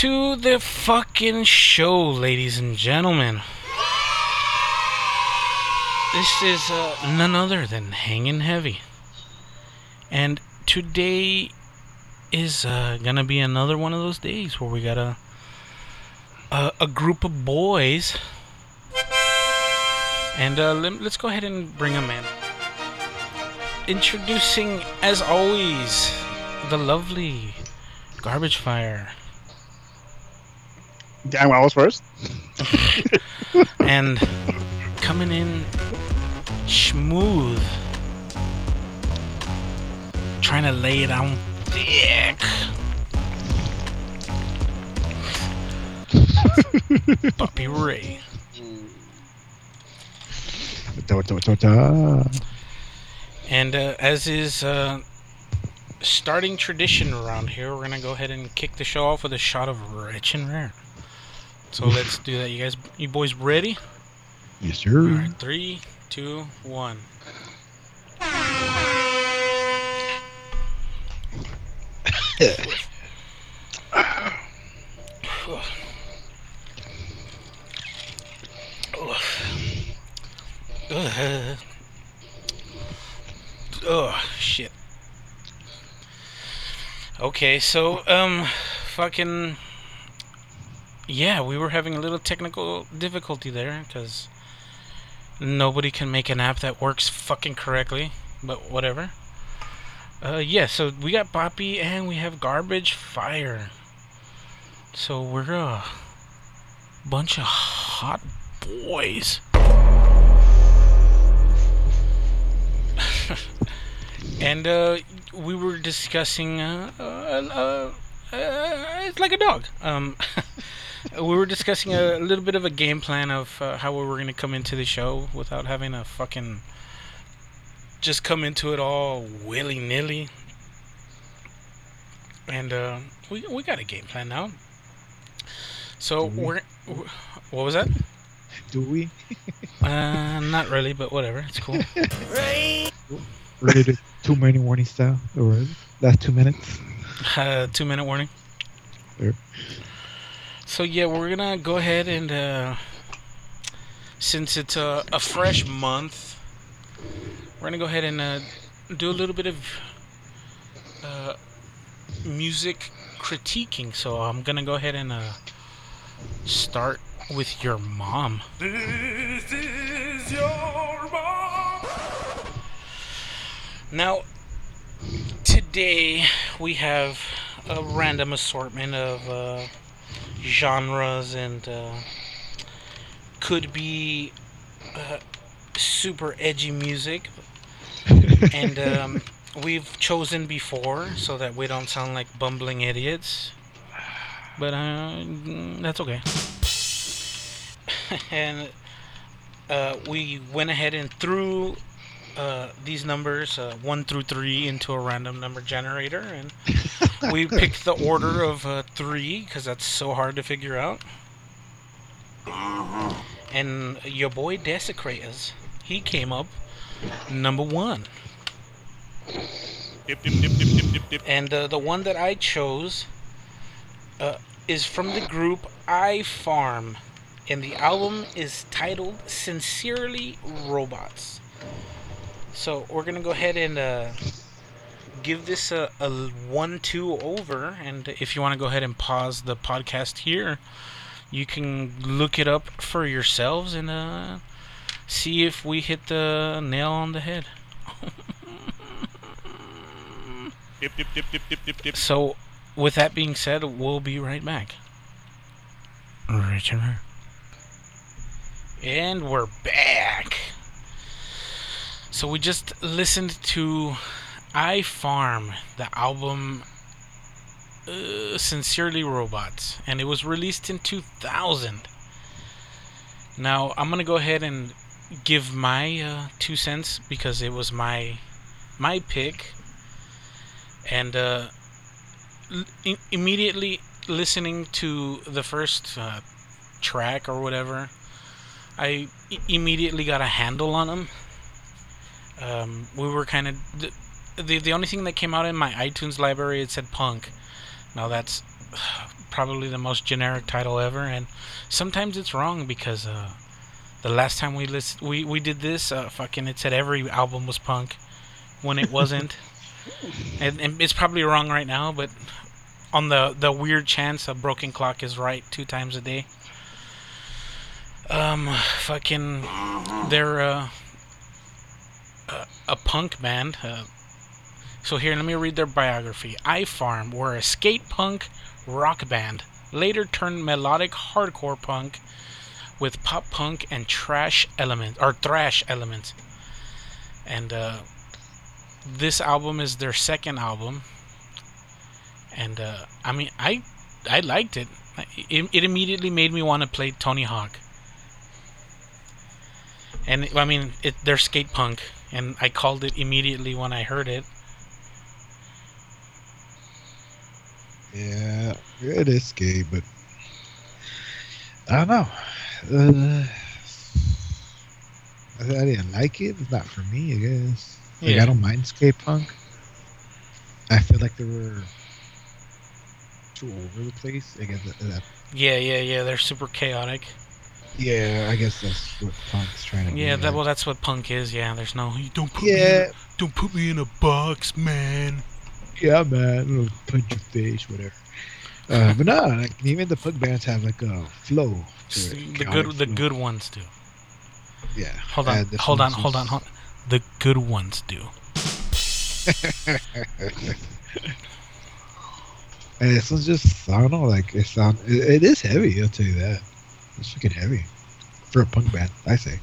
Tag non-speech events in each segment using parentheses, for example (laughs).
to the fucking show, ladies and gentlemen. This is uh, none other than Hanging Heavy. And today is uh, gonna be another one of those days where we got a, a, a group of boys. And uh, let, let's go ahead and bring them in. Introducing, as always, the lovely Garbage Fire. Damn, I was first. (laughs) and coming in smooth. Trying to lay it on thick. (laughs) Puppy Ray. And uh, as is uh, starting tradition around here, we're gonna go ahead and kick the show off with a shot of Rich and Rare. So let's do that. You guys, you boys ready? Yes, sir. All right, three, two, one. Ugh. (laughs) Oh shit. Okay, so um, fucking yeah, we were having a little technical difficulty there because nobody can make an app that works fucking correctly. But whatever. Uh, yeah, so we got Poppy and we have Garbage Fire. So we're a bunch of hot boys. (laughs) and uh, we were discussing uh, uh, uh, uh, it's like a dog. Um, (laughs) we were discussing a little bit of a game plan of uh, how we were going to come into the show without having a fucking just come into it all willy nilly. And uh, we we got a game plan now. So we? we're, what was that? Do we? (laughs) Uh, not really, but whatever. It's cool. Ready to too many warning style? Or last two minutes? (laughs) uh, two minute warning. Sure. So yeah, we're gonna go ahead and uh, since it's a, a fresh month, we're gonna go ahead and uh, do a little bit of uh, music critiquing. So I'm gonna go ahead and uh, start with your mom. This is your mom. Now, today we have a random assortment of uh, genres and uh, could be uh, super edgy music. (laughs) and um, we've chosen before so that we don't sound like bumbling idiots. But uh, that's okay. (laughs) and uh, we went ahead and threw uh, these numbers, uh, one through three, into a random number generator, and (laughs) we picked the order of uh, three because that's so hard to figure out. And your boy Desecrators, he came up number one. Dip, dip, dip, dip, dip, dip, dip. And uh, the one that I chose uh, is from the group I Farm, and the album is titled Sincerely Robots. So we're gonna go ahead and uh, give this a, a one-two over, and if you want to go ahead and pause the podcast here, you can look it up for yourselves and uh, see if we hit the nail on the head. Dip, dip, dip, dip, dip, dip, dip. So, with that being said, we'll be right back. Richard. And we're back. So, we just listened to I Farm, the album uh, Sincerely Robots, and it was released in 2000. Now, I'm to go ahead and give my uh, two cents because it was my my pick and uh, l- immediately listening to the first uh, track or whatever, I I- immediately got a handle on them. Um, we were kind of the, the only thing that came out in my iTunes library it said punk, Now that's (sighs) probably the most generic title ever, and sometimes it's wrong because uh, the last time we list we we did this, uh, fucking it said every album was punk when it wasn't, (laughs) and, and it's probably wrong right now, but on the the weird chance a broken clock is right two times a day. Um, fucking, they're uh, a, punk band. Uh, so here, let me read their biography. I Farm were a skate punk rock band, later turned melodic hardcore punk with pop punk and trash elements or thrash elements. And uh, this album is their second album. And uh, I mean, I I liked it. It, it immediately made me want to play Tony Hawk. And I mean, it, they're skate punk, and I called it immediately when I heard it. Yeah, it is gay, but I don't know. Uh, I, I didn't like it. It's not for me, I guess. Like, Yeah. I don't mind skate punk. I feel like they were too over the place. I guess that, that- Yeah, yeah, yeah. They're super chaotic. Yeah, I guess that's what punk's trying to Yeah, that well, that's what punk is. Yeah, there's no. You don't put me. yeah, In, don't put me in a box, man. yeah, man. It'll punch your face, whatever. Uh, but no, like even the punk bands have like a flow. To it, The good, the flow. good ones do. Yeah. Hold Uh, on, this hold on, hold on, hold. The good ones do. (laughs) And this one's just I don't know, like it sound it, it is heavy, I'll tell you that. It's freaking heavy. For a punk band, I say.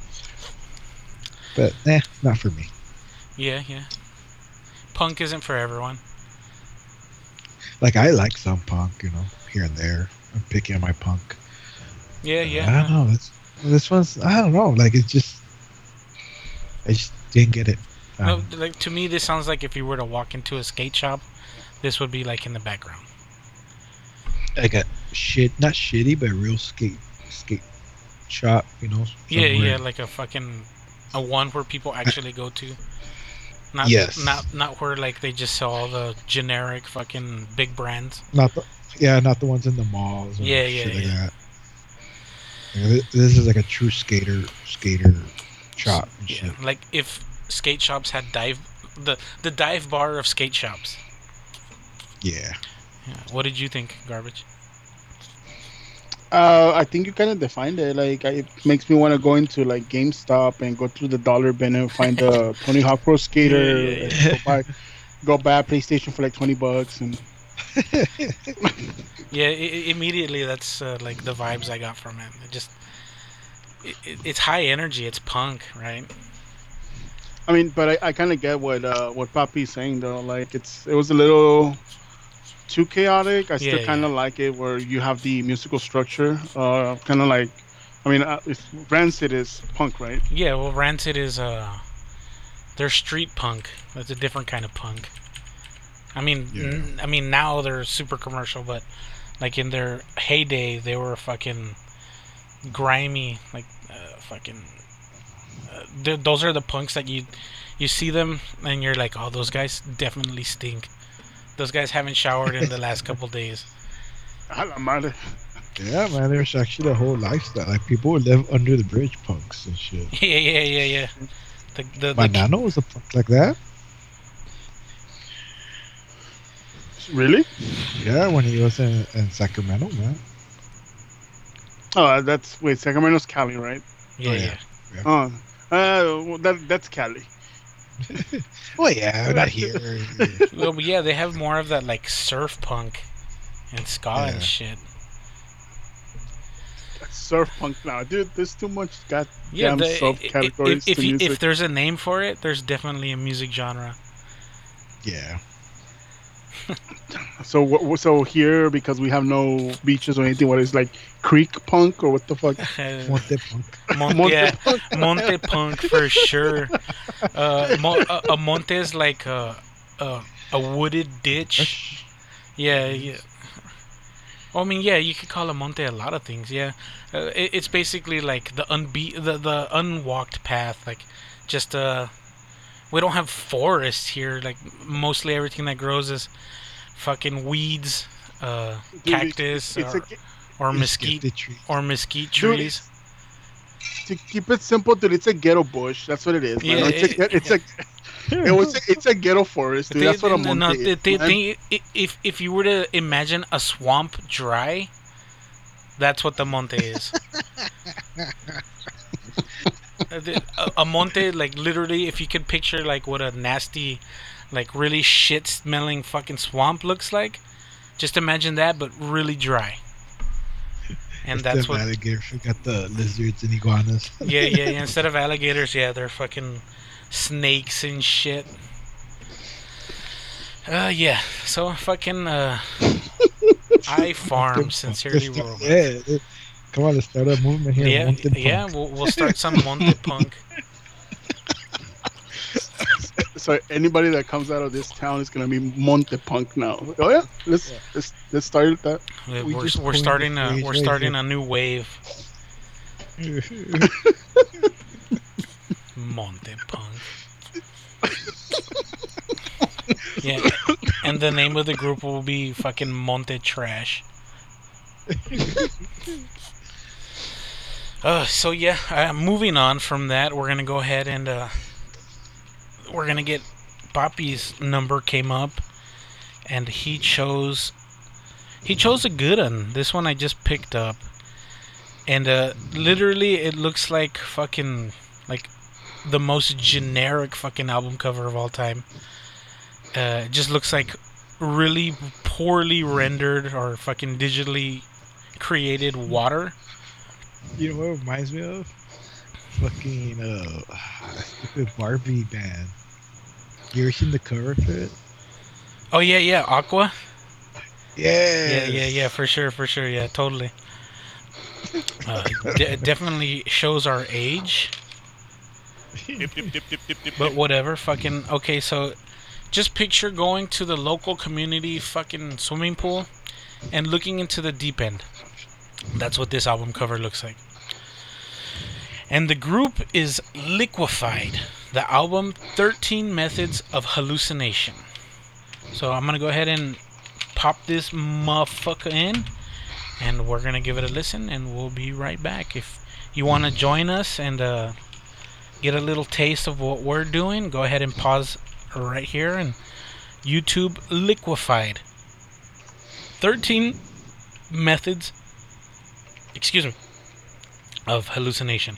But eh, not for me. Yeah, yeah. Punk isn't for everyone. Like I like some punk, you know, here and there. I'm picking on my punk. Yeah, yeah. I don't know. This this one's I don't know, like it's just I just didn't get it. No, Um, like to me, this sounds like if you were to walk into a skate shop, this would be like in the background. like a shit not shitty but real skate skate shop, you know. Yeah, somewhere. yeah, like a fucking a one where people actually go to. Not, Yes. Not not where like they just sell all the generic fucking big brands. Not the yeah, not the ones in the malls. Yeah, shit yeah, like yeah. that. Yeah, this is like a true skater skater shop. Yeah, shit. like if skate shops had dive the the dive bar of skate shops. yeah. Yeah. What did you think, garbage? Uh, I think you kind of defined it. Like, I- it makes me want to go into like GameStop and go through the dollar bin and find the (laughs) Tony Hawk Pro Skater. Yeah, yeah, and Go buy, go buy a PlayStation for like twenty bucks, and (laughs) Yeah, immediately that's uh, like the vibes I got from it. It just it, it, it's high energy. It's punk, right? I mean, but I, I kind of get what uh what Papi's saying though. Like, it's it was a little too chaotic. I still Yeah, kind of like it where you have the musical structure. Uh, kind of like, I mean, uh, it's, Rancid is punk, right? Yeah. Well, Rancid is uh, they're street punk. That's a different kind of punk. I mean, Yeah. n- I mean now they're super commercial, but like in their heyday, they were fucking grimy, like uh, fucking. Uh, th- those are the punks that you you see them and you're like, oh, those guys definitely stink. Those guys haven't showered in the last (laughs) couple days. A la madre. Yeah, man. There's actually a whole lifestyle. Like people live under the bridge, punks and shit. (laughs) yeah, yeah, yeah, yeah. The the, My the nano was a punk like that. Really? Yeah, when he was in, in Sacramento, man. Oh, that's wait, Sacramento's Cali, right? yeah, Oh, yeah. yeah. Oh, uh, well, that that's Cali. (laughs) Oh yeah, not here. (laughs) Well, but yeah, they have more of that like surf punk and ska Yeah. and shit. Surf punk now, dude. There's too much goddamn Yeah, the, i- i- subcategories if, if, to you, music. if there's a name for it, there's definitely a music genre. yeah. So what? what- So here, because we have no beaches or anything, what is like creek punk or what the fuck? (laughs) Monte punk. Mon- Monte yeah, punk. (laughs) Monte punk for sure. Uh, mo- a, a monte is like a, a a wooded ditch. Yeah, yeah. I mean, yeah, you could call a monte a lot of things. Yeah, uh, it, it's basically like the unbe- the the unwalked path. Like, just uh, we don't have forests here. Like, mostly everything that grows is fucking weeds uh, Dude, cactus It's or, a, or It's mesquite gifted tree. or mesquite Dude, trees. to keep it simple, dude, it's a ghetto bush. That's what it is. Yeah, it's, it- a, it's a (laughs) it was a, it's a ghetto forest, dude. They- That's what a no, monte no, is, they- they- they- if if you were to imagine a swamp dry, that's what the monte is. (laughs) A, a monte, like literally, if you could picture like what a nasty, like really shit smelling fucking swamp looks like, just imagine that, but really dry. And Instead that's of what alligator got the lizards and iguanas. yeah, yeah, yeah. (laughs) Instead of alligators, yeah, they're fucking snakes and shit. Uh, yeah. So fucking uh, (laughs) I farm sincerely Let's robot. start- Yeah, come on, let's start a movement here. Yeah, Monte Punk. yeah. We'll, we'll start some Monte Punk. (laughs) So anybody that comes out of this town is gonna be Monte Punk now. Oh yeah, let's let's let's start with that. We're, We we're, just we're starting a we're right starting here. a new wave. (laughs) Monte Punk. yeah, and the name of the group will be fucking Monte Trash. (laughs) Uh, so yeah, uh, moving on from that, we're gonna go ahead and uh, we're gonna get Poppy's number came up, and he chose he chose a good one. This one I just picked up, and uh, literally it looks like fucking like the most generic fucking album cover of all time. Uh, it just looks like really poorly rendered or fucking digitally created water. You know what it reminds me of? Fucking uh, (sighs) stupid Barbie band. You ever seen the cover of it? Oh yeah, yeah, Aqua. Yeah, Yeah, yeah, yeah, for sure, for sure, yeah, totally. Uh, de- definitely shows our age, Dip, dip, dip, dip, dip, dip, but whatever. Fucking okay, so just picture going to the local community fucking swimming pool and looking into the deep end. That's what this album cover looks like. And the group is Liquefied. The album 13 Methods of Hallucination. So I'm gonna go ahead and pop this motherfucker in and we're gonna give it a listen and we'll be right back. If you wanna join us and uh, get a little taste of what we're doing, go ahead and pause right here and YouTube Liquefied. 13 methods excuse me of hallucination.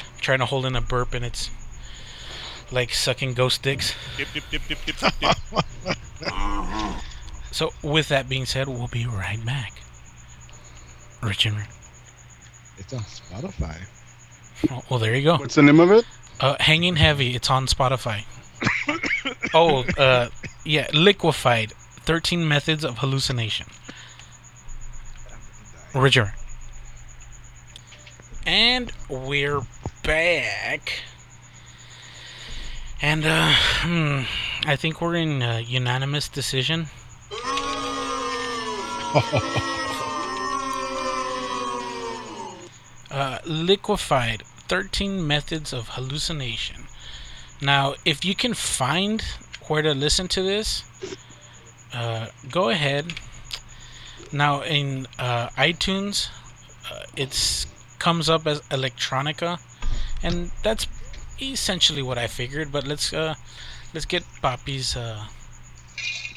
I'm trying to hold in a burp and it's like sucking ghost dicks. Dip, dip, dip, dip, dip, dip, dip. (laughs) So with that being said, we'll be right back. Rich and Rick. It's on Spotify. Oh, well, there you go. What's the name of it? Uh, Hanging Heavy. It's on Spotify. (coughs) oh, uh, yeah, Liquefied. 13 Methods of Hallucination. Richard. And we're back. And, uh, hmm, I think we're in uh, unanimous decision. (laughs) Uh, liquefied 13 methods of hallucination now if you can find where to listen to this uh, go ahead now in uh, itunes uh, it's comes up as electronica and that's essentially what i figured but let's uh let's get poppy's uh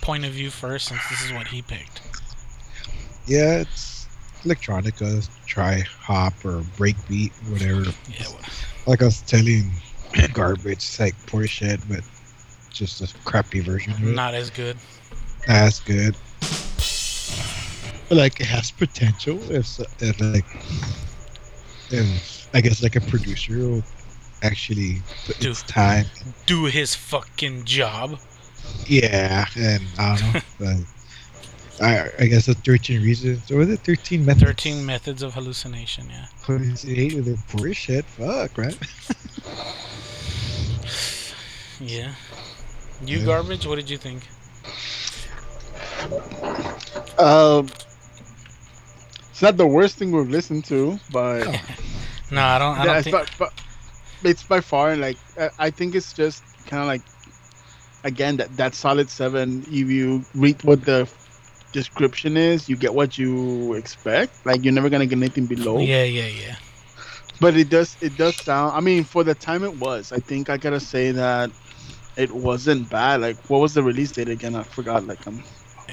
point of view first since this is what he picked Yeah, it's electronica, trip hop or breakbeat, whatever. yeah well, Like I was telling (clears throat) garbage, it's like Portishead, but just a crappy version of it. not as good That's good. But, like it has potential if, if like if I guess like a producer will actually put Do- its time. do his fucking job Yeah, and I don't know, (laughs) but I I guess the thirteen reasons or the thirteen methods. 13 methods of hallucination yeah Eight with the Portishead. Fuck, right? (laughs) Yeah. You Yeah. garbage. What did you think? Uh, it's not the worst thing we've listened to, but (laughs) No, I don't. I yeah, don't it's, think. by, but it's by far like I, I think it's just kind of like again that that solid seven. If you read what the description is, you get what you expect. Like you're never gonna get anything below. Yeah, yeah, yeah. But it does it does sound. I mean, for the time it was, I think I gotta say that it wasn't bad. Like, what was the release date again? I forgot. Like, um,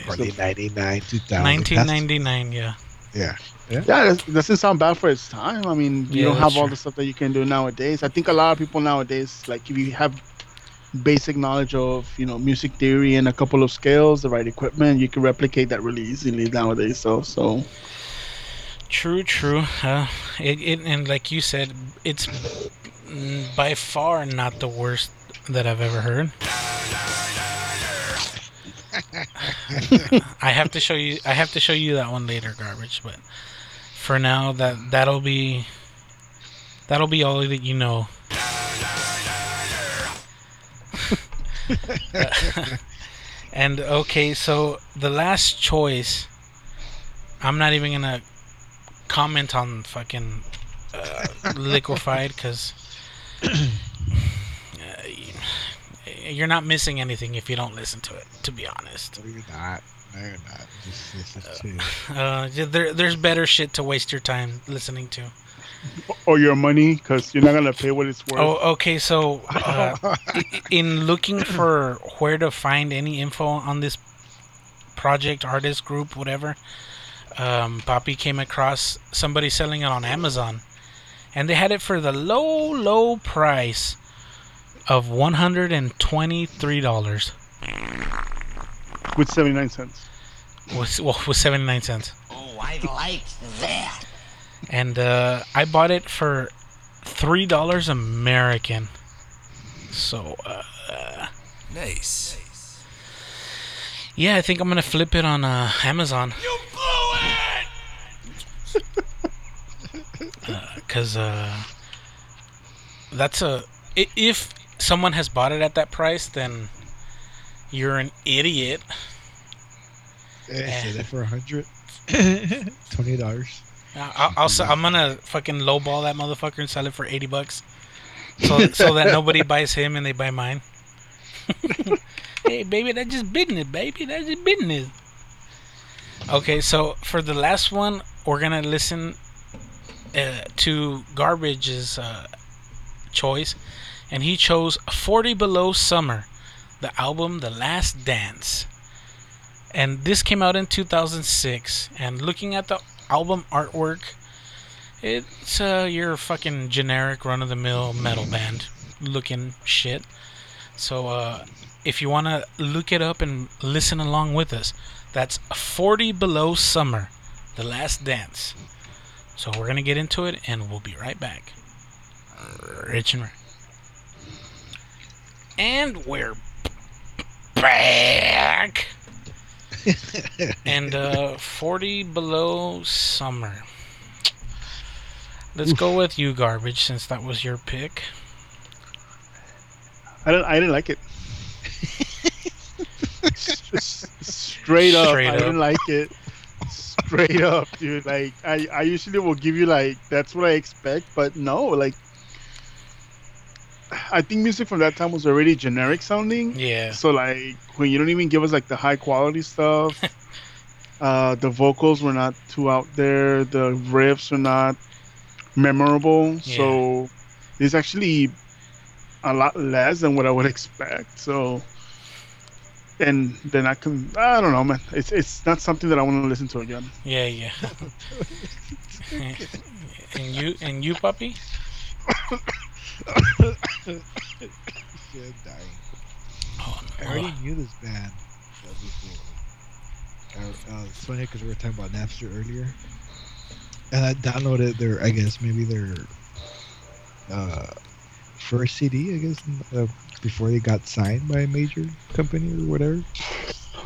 Early 99, 2000. 1999, yeah. Yeah. Yeah, that doesn't sound bad for its time. I mean, you Yeah, don't have all true. the stuff that you can do nowadays. I think a lot of people nowadays, like, if you have basic knowledge of you know music theory and a couple of scales, the right equipment, you can replicate that really easily nowadays. So, so True, true. Uh, it, it and like you said, it's by far not the worst that I've ever heard. (laughs) I have to show you. I have to show you that one later, garbage. But for now, that that'll be that'll be all that you know. (laughs) and okay, so the last choice, I'm not even gonna comment on fucking uh, liquefied because you're not missing anything if you don't listen to it. To be honest, you're not. No, you're not. Just listen to uh, (laughs) there, there's better shit to waste your time listening to. or your money because you're not gonna pay what it's worth. Oh, okay. So, uh, (laughs) in looking for where to find any info on this project, artist group, whatever, um, Poppy came across somebody selling it on Amazon, and they had it for the low, low price of one hundred and twenty-three dollars. with 79 cents. Was well, was seventy-nine cents. Oh, I like that. and uh, I bought it for three dollars American. So uh, Nice. yeah, I think I'm gonna flip it on uh, Amazon. You blew it! (laughs) Cause uh, that's a if someone has bought it at that price, then you're an idiot. Yeah, for a hundred. (laughs) Twenty dollars. I'll, I'll s- I'm gonna fucking lowball that motherfucker and sell it for eighty bucks, so so that (laughs) nobody buys him and they buy mine. (laughs) hey, baby, that's just business, baby. That's just business. Okay, so for the last one, we're gonna listen uh, to Garbage's uh, choice, and he chose "40 Below Summer," the album "The Last Dance." And this came out in 2006. And looking at the album artwork, it's uh, your fucking generic run of the mill metal band looking shit. So uh, if you want to look it up and listen along with us, that's 40 Below Summer, The Last Dance. So we're going to get into it and we'll be right back. Rich and. And we're back. And uh, 40 below summer. Let's go with you, garbage, since that was your pick. I don't. I didn't like it. Straight up, Straight I up. didn't like it. Straight up, dude. Like I, I usually will give you like that's what I expect, but no, like I think music from that time was already generic sounding. Yeah. So like when you don't even give us like the high quality stuff, (laughs) uh, the vocals were not too out there. The riffs were not memorable. Yeah. So it's actually a lot less than what I would expect. So and then I can I don't know, man. It's it's not something that I want to listen to again. Yeah, yeah. (laughs) (laughs) and you, and you, puppy? (coughs) (coughs) Shit, dying. Oh, I already knew this band before. Uh, uh, it's funny because we were talking about Napster earlier, and I downloaded their, I guess maybe their uh, first CD, I guess, uh, before they got signed by a major company or whatever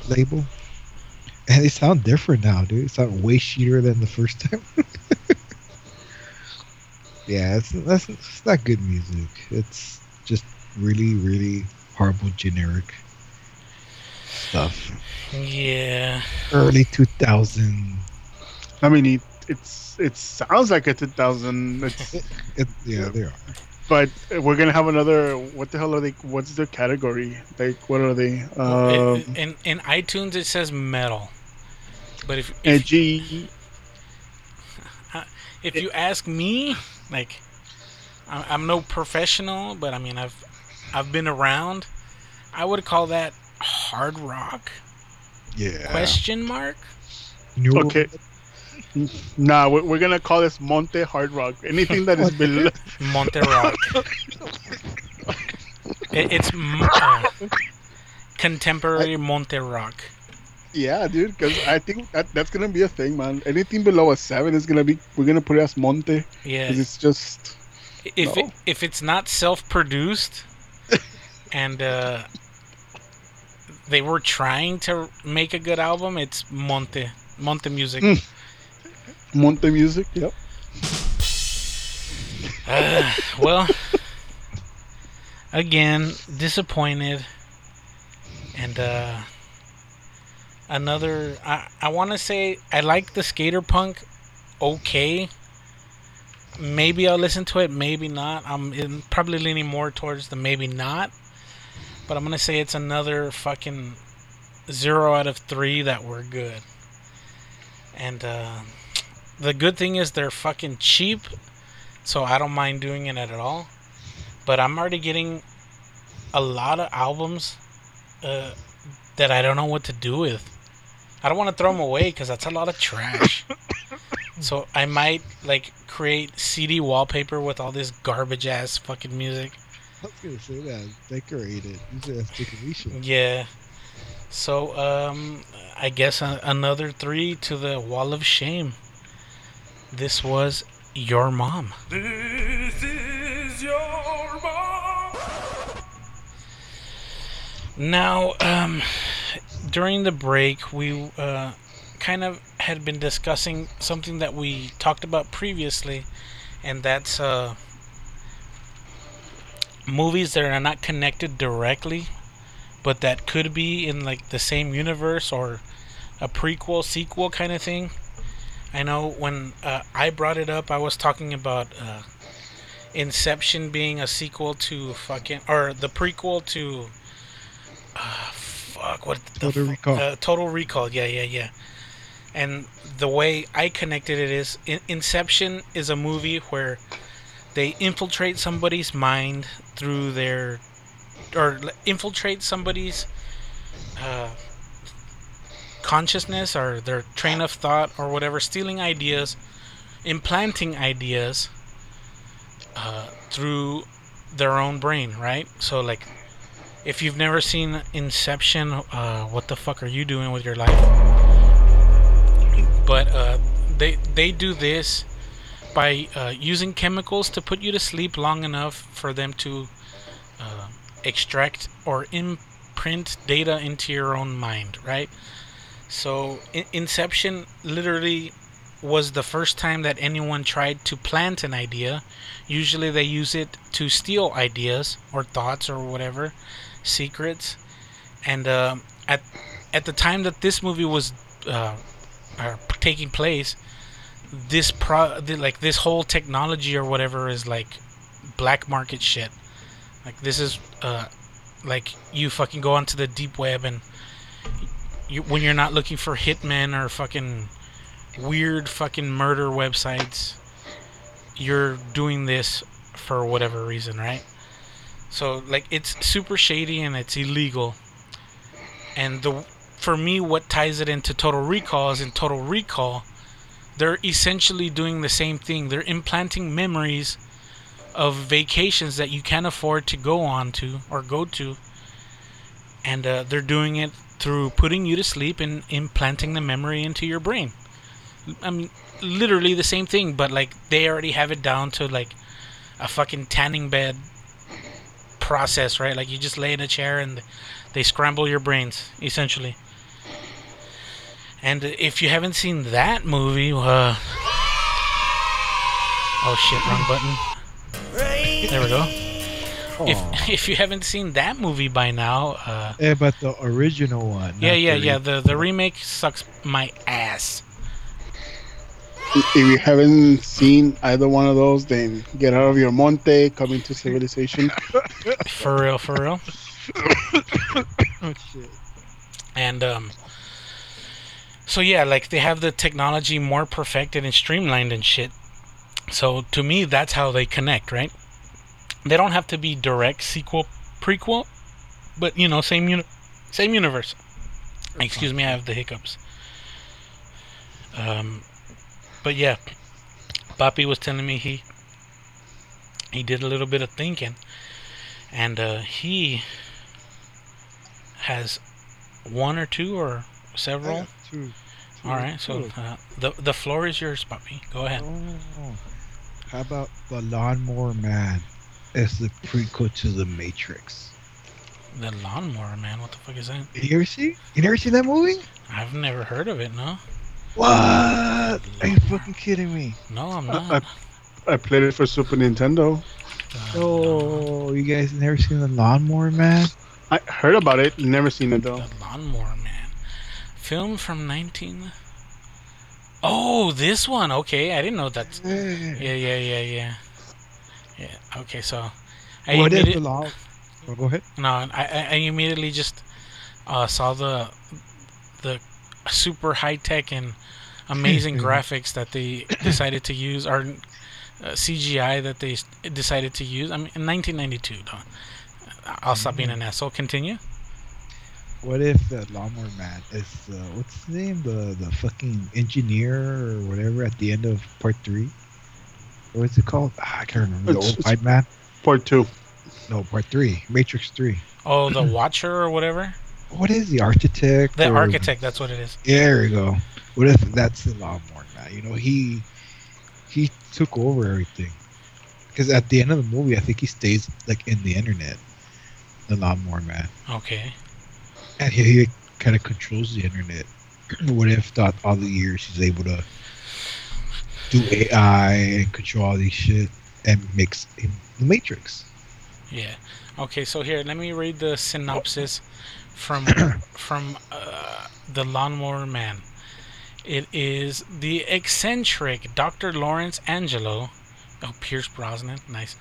label. And they sound different now, dude. They sound way shittier than the first time. (laughs) yeah, it's that's it's not good music. It's just really, really horrible generic stuff. Yeah. Early 2000. I mean, it, it's it sounds like a 2000. It's, (laughs) It, yeah, they are. but we're gonna have another. What the hell are they? What's their category? Like, what are they? Um, in, in in iTunes, it says metal. But if if, Edgy. (laughs) if you ask me, like, I- I'm no professional, but I mean, I've I've been around. I would call that hard rock? Yeah. Question mark. New Okay. Nah, we're, we're gonna call this Monte Hard Rock. Anything that is (laughs) below. Monte Rock. (laughs) It- it's uh, contemporary Monte Rock. Yeah, dude. Because I think that that's gonna be a thing, man. Anything below a seven is gonna be. We're gonna put it as Monte. Yeah. Because it's just. if it, if it's not self-produced (laughs) and uh, they were trying to make a good album, it's Monte Monte music. Mm. Monte music. Yep. Uh, (sighs) (sighs) well, again, disappointed, and uh, another. I I want to say I like the skater punk. Okay. Maybe I'll listen to it. Maybe not. I'm in, probably leaning more towards the maybe not. But I'm gonna say it's another fucking zero out of three that were good. And uh, the good thing is they're fucking cheap so I don't mind doing it at all. But I'm already getting a lot of albums uh, that I don't know what to do with. I don't want to throw them away because that's a lot of trash. (laughs) so I might like create CD wallpaper with all this garbage ass fucking music. I was gonna say that. Decorate it. Use it as decoration. Yeah. So um, I guess a- another three to the wall of shame. This was your mom. This is your mom. Now, um, during the break, we uh, kind of had been discussing something that we talked about previously, and that's uh, movies that are not connected directly, but that could be in like the same universe or a prequel, sequel kind of thing. I know when uh, I brought it up, I was talking about uh, Inception being a sequel to fucking or the prequel to uh, fuck what the Total fu- Recall. Uh, Total Recall. Yeah, yeah, yeah. And the way I connected it is In- Inception is a movie where they infiltrate somebody's mind through their or infiltrate somebody's uh, consciousness or their train of thought or whatever, stealing ideas, implanting ideas uh, through their own brain, right? So, like, if you've never seen Inception, uh, what the fuck are you doing with your life? But uh, they they do this by uh, using chemicals to put you to sleep long enough for them to uh, extract or imprint data into your own mind, right? So, in- Inception literally was the first time that anyone tried to plant an idea. Usually, they use it to steal ideas or thoughts or whatever, secrets. And uh, at at the time that this movie was uh, taking place, this pro like this whole technology or whatever is like black market shit. Like this is uh, like you fucking go onto the deep web and you, when you're not looking for hitmen or fucking weird fucking murder websites, you're doing this for whatever reason, right? So like it's super shady and it's illegal. And the for me what ties it into Total Recall is in Total Recall they're essentially doing the same thing. They're implanting memories of vacations that you can't afford to go on to or go to. And uh, they're doing it through putting you to sleep and implanting the memory into your brain. I mean, literally the same thing, but like they already have it down to like a fucking tanning bed process, right? Like you just lay in a chair and they scramble your brains, essentially. And if you haven't seen that movie, uh, oh shit, wrong button. There we go. Aw. If (laughs) if you haven't seen that movie by now, uh, yeah, but the original one. yeah, yeah, the yeah, the the remake sucks my ass. If you haven't seen either one of those, then get out of your Monte, come into civilization. For real, for real. Oh, shit. And um, so yeah, like they have the technology more perfected and streamlined and shit. So to me, that's how they connect, right? They don't have to be direct sequel, prequel, but you know, same uni- same universe. Excuse me, I have the hiccups. Um, but yeah, Papi was telling me he he did a little bit of thinking, and uh, he has one or two or several. Two, two, All right, so uh, the the floor is yours, Papi. Go ahead. Oh, how about the Lawnmower Man as the prequel to the Matrix? The lawnmower man. What the fuck is that? You ever see? You never seen that movie? I've never heard of it. No, What? Are you fucking kidding me? no, I'm not. I played it for Super Nintendo. Uh, no. Oh, you guys never seen the Lawnmower Man? I heard about it, never seen it though. The Lawnmower Man. Film from 19. Oh, this one. Okay, I didn't know that. Yeah. Yeah, yeah, yeah, yeah. Yeah. Okay, so. I What if immedi- the law? Oh, go ahead. No, I, I I immediately just uh, saw the the super high tech and amazing (laughs) graphics that they decided to use, or uh, CGI that they decided to use. I mean, in 1992. Though. I'll stop being an asshole. Continue. What if the Lawnmower Man is uh, what's his name? The the fucking engineer or whatever at the end of part three. What's it called? Ah, I can't remember. The old it's- white man. Part two. No, part three. Matrix three. Oh, the (clears throat) Watcher or whatever. What is the architect? The or- architect. That's what it is. There we go. What if that's the lawnmower man? You know, he he took over everything. Because at the end of the movie, I think he stays like in the internet. The lawnmower man, Okay. and he, he kind of controls the internet. (clears throat) what if thought all the years he's able to do AI and control all these shit and mix in the Matrix? Yeah. Okay. So here, let me read the synopsis from (coughs) from uh, the Lawnmower Man. It is the eccentric Dr. Lawrence Angelo. Oh, Pierce Brosnan. Nice.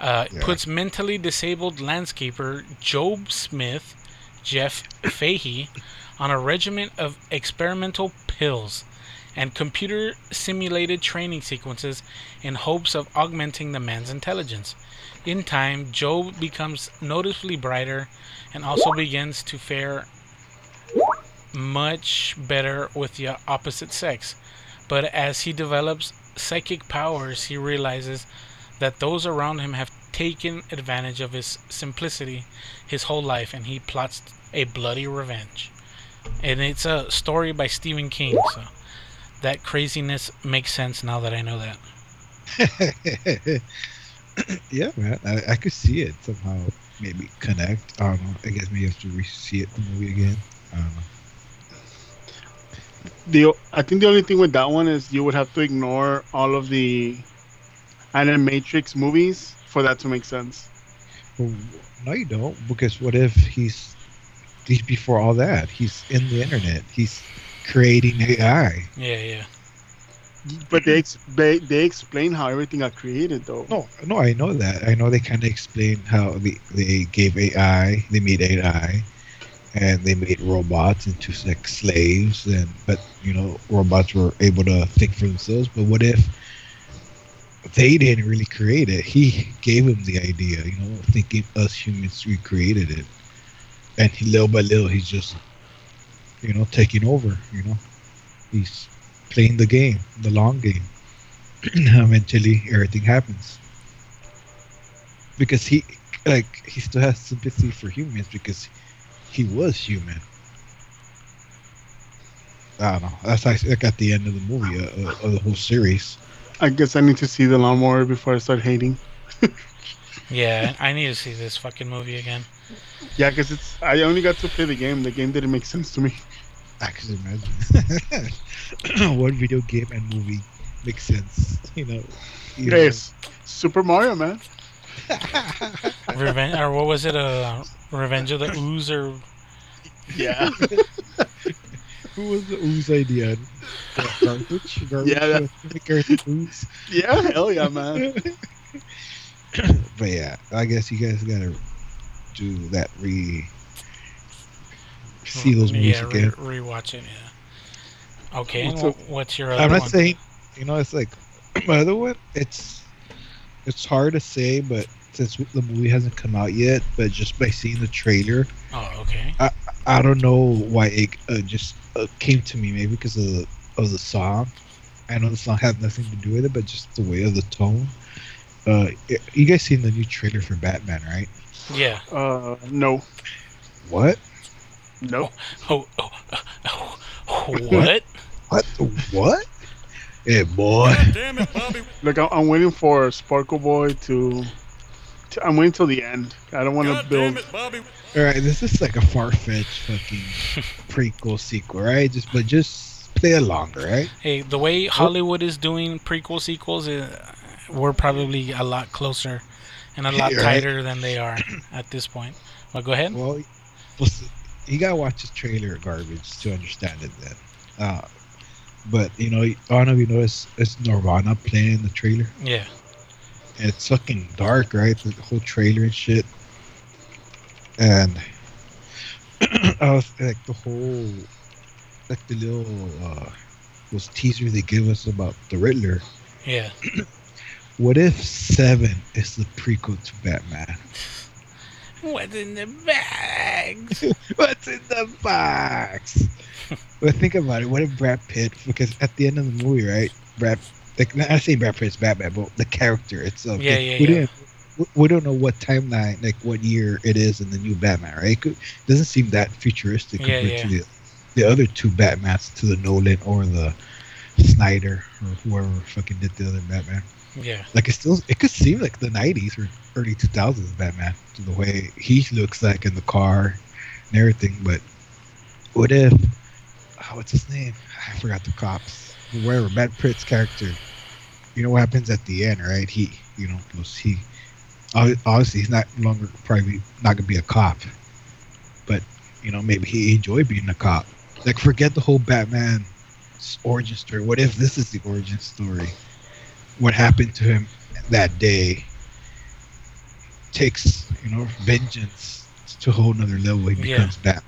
Uh, Yeah. Puts mentally disabled landscaper Jobe Smith, Jeff Fahey, on a regimen of experimental pills and computer simulated training sequences in hopes of augmenting the man's intelligence. In time, Jobe becomes noticeably brighter and also begins to fare much better with the opposite sex. But as he develops psychic powers, he realizes that those around him have taken advantage of his simplicity his whole life and he plots a bloody revenge. And it's a story by Stephen King, so that craziness makes sense now that I know that. (laughs) (clears throat) yeah, man. I, I could see it somehow. Maybe connect. I don't know. I guess maybe you have to re-see it the movie again. I don't know. The I think the only thing with that one is you would have to ignore all of the Animatrix movies for that to make sense. Well, no, you don't. Because what if he's he's before all that? He's in the internet. He's creating AI. Yeah, yeah. But they they, they explain how everything got created though. No, no, I know that. I know they kind of explain how they, they gave AI, they made AI, and they made robots into like slaves. And but you know, robots were able to think for themselves. But what if they didn't really create it? He gave him the idea. You know, thinking us humans we created it, and he, little by little, he's just you know taking over. You know, he's playing the game, the long game. (clears throat) Eventually, everything happens because he like he still has sympathy for humans because he was human. I don't know. That's like, like at the end of the movie, uh, uh, of the whole series. I guess I need to see the lawnmower before I start hating. (laughs) Yeah, I need to see this fucking movie again. Yeah, because it's I only got to play the game. The game didn't make sense to me. I can imagine. (laughs) what video game and movie makes sense? You know. you know. Yes, Super Mario man. (laughs) Revenge, or what was it? Uh, Revenge of the Ooze, or Yeah. (laughs) Who was the ooze idea? Garbage? Garbage? Yeah, that- Garbage ooze? yeah, hell yeah, man. but yeah, I guess you guys gotta do that re see those movies yeah, re- again. rewatch it. Yeah. Okay. What's wh- up? what's your other I'm not one? saying, you know, it's like (clears throat) my other one. It's it's hard to say, but since the movie hasn't come out yet, but just by seeing the trailer, Oh, okay. I I don't know why it uh, just uh, came to me. Maybe because of the of the song. I know the song has nothing to do with it, but just the way of the tone. Uh, you guys seen the new trailer for Batman, right? Yeah. Uh, no, What? No. Oh, oh, oh, oh, what? What? What? Yeah, boy. God Damn it, Bobby. Like I'm, I'm waiting for Sparkle Boy to, to. I'm waiting till the end. I don't want to God build. damn it, Bobby. All right, this is like a far fetched fucking prequel sequel, right? Just but just play along, right? Hey, the way Hollywood is doing prequel sequels, uh, we're probably a lot closer and a lot Yeah, (laughs) right. tighter than they are at this point. But go ahead. Well, listen, you gotta watch this trailer garbage to understand it. Then, uh, but you know, I don't know if you know it's, it's Nirvana playing in the trailer. Yeah. And it's fucking dark, right? The whole trailer and shit. And (clears throat) I was like the whole, like the little uh, those teasers they give us about the Riddler. Yeah. (clears throat) What if Seven is the prequel to Batman? What's in the bags? (laughs) What's in the box? but think about it. What if Brad Pitt? Because at the end of the movie, right? Brad, like I say Brad Pitt's Batman, but the character itself. Yeah, like, yeah, we yeah. Didn't, we- don't know what timeline, like what year it is in the new Batman, right? It could, doesn't seem that futuristic Yeah, compared yeah. to the the other two Batmans, to the Nolan or the Snyder or whoever fucking did the other Batman. Yeah. Like it still, it could seem like the '90s or early 2000s Batman to the way he looks like in the car and everything. But what if? Oh, what's his name? (sighs) I forgot the cops. Wherever Matt Pitt's character. You know what happens at the end, right? He, you know, he. Obviously, he's not longer probably not gonna be a cop, but you know maybe he enjoyed being a cop. Like forget the whole Batman origin story. What if this is the origin story? What happened to him that day takes you know vengeance to a whole nother level. He Yeah. becomes Batman.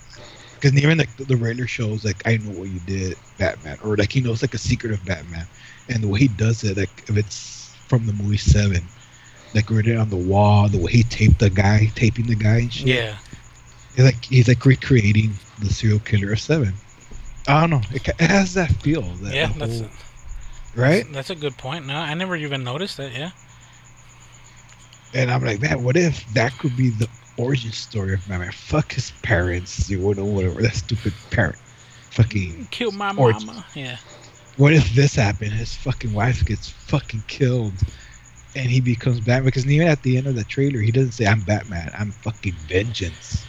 Because even like the, the shows like I know what you did, Batman, or like he knows like a secret of Batman, and the way he does it, like if it's from the movie Seven, like written on the wall, the way he taped the guy, taping the guy and shit. Yeah. He's like he's like recreating the serial killer of Seven. I don't know. It, it has that feel. That Yeah. the That's whole- right. that's a good point. No, I never even noticed that. Yeah. And I'm like, man, what if that could be the origin story of Batman? Fuck his parents, you know, whatever. That stupid parent. Fucking. Killed my Origin. mama. Yeah. What if this happened? His fucking wife gets fucking killed, and he becomes Batman. Because even at the end of the trailer, he doesn't say, "I'm Batman. I'm fucking vengeance."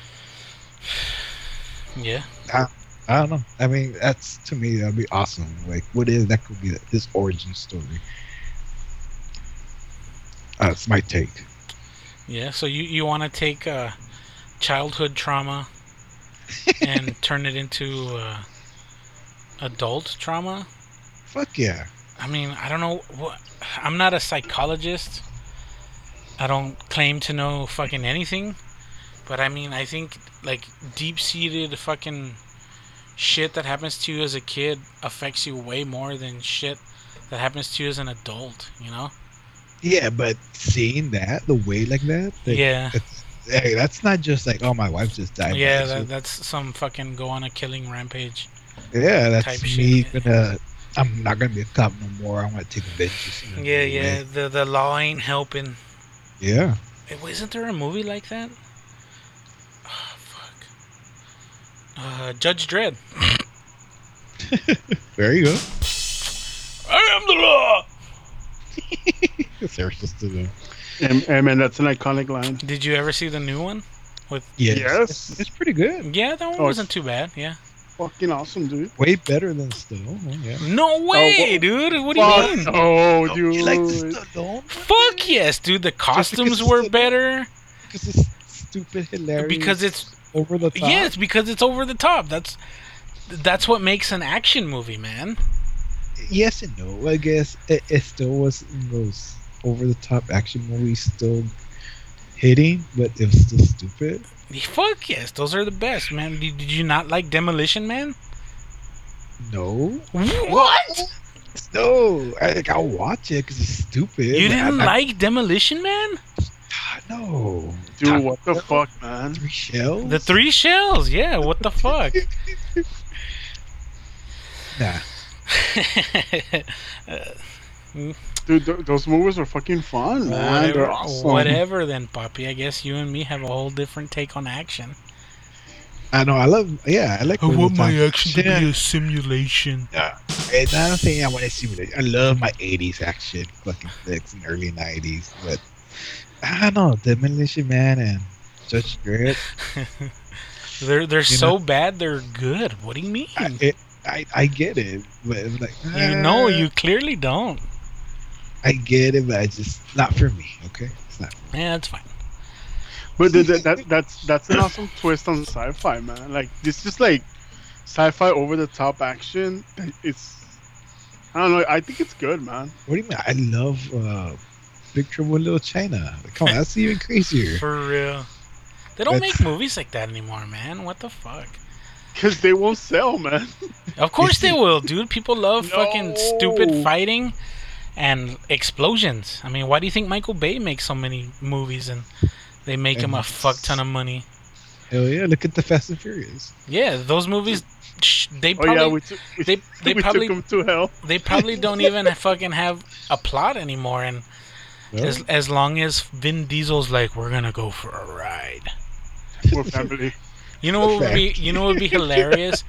Yeah. Ah, I don't know. I mean, that's to me that'd be awesome. Like, what is that could be his origin story? That's my take. Yeah. So you you want to take uh, childhood trauma (laughs) and turn it into uh, adult trauma? Fuck yeah. I mean, I don't know what. I'm not a psychologist. I don't claim to know fucking anything. But I mean, I think like deep seated fucking shit that happens to you as a kid affects you way more than shit that happens to you as an adult, you know? Yeah, but seeing that the way like that, like, yeah. hey, that's not just like, oh, my wife just died. Yeah, that, that's some fucking go on a killing rampage. yeah, that's type me shit. gonna. I'm not gonna be a cop no more. I'm gonna take vengeance. Yeah, yeah. way. The the law ain't helping. yeah. Wasn't there a movie like that? Oh, fuck. Uh, Judge Dredd. (laughs) There you go. I am the law. (laughs) Sarah's just to the. And, and man, that's an iconic line. Did you ever see the new one? Yes. Yes. It's, it's pretty good. Yeah, that one Oh, wasn't too bad. Yeah. Fucking awesome, dude. Way better than Stallone. Yeah. No way, wha- dude. What do you Fuck mean? Oh, dude. You like the Stallone? Fuck yes, dude. The costumes were better Because it's stupid, hilarious. because it's over the top. yes, because it's over the top. That's that's what makes an action movie, man. Yes and no. I guess it, it still was those over the top action movies still hitting, but it was still stupid. Fuck yes, those are the best, man. Did, did you not like Demolition Man? No, What? no. I, like, I'll watch it because it's stupid. You didn't I- like Demolition Man? No, Dude, Taco what the Bell, fuck, man? Three shells. The three shells. Yeah. What the fuck? (laughs) Nah. (laughs) Dude, th- those movies are fucking fun, uh, man. whatever, They're awesome. whatever then, puppy. I guess you and me have a whole different take on action. I know. I love. Yeah, I like. I want my talk action to be a simulation. Yeah. It's not saying I want to see it. I love my 80s action, fucking flicks and early 90s. But I don't know. Demolition Man and Judge Dredd. (laughs) They're they're You so bad they're good. What do you mean? I, it, I, I get it. But it's like, you know, ah, you clearly don't. I get it, but I just. Not for me, okay? It's not. Yeah, that's fine. But th- th- that that's that's an awesome twist on sci-fi, man. Like it's just like sci-fi over the top action. It's I don't know. I think it's good, man. What do you mean? I love uh, Big Trouble in Little China. Come on, that's even crazier. (laughs) For real. They don't That's- make movies like that anymore, man. What the fuck? Because they won't sell, man. Of course they (laughs) will, dude. People love fucking stupid fighting and explosions. I mean, why do you think Michael Bay makes so many movies and they make him a And- fuck ton of money? Hell yeah, look at the Fast and Furious. Yeah, those movies, sh- they Oh probably yeah, we took we, they they we probably took them to hell. they probably don't (laughs) even fucking have a plot anymore. And as as long as Vin Diesel's like, we're gonna go for a ride. We're family. (laughs) You know what would be you know would be hilarious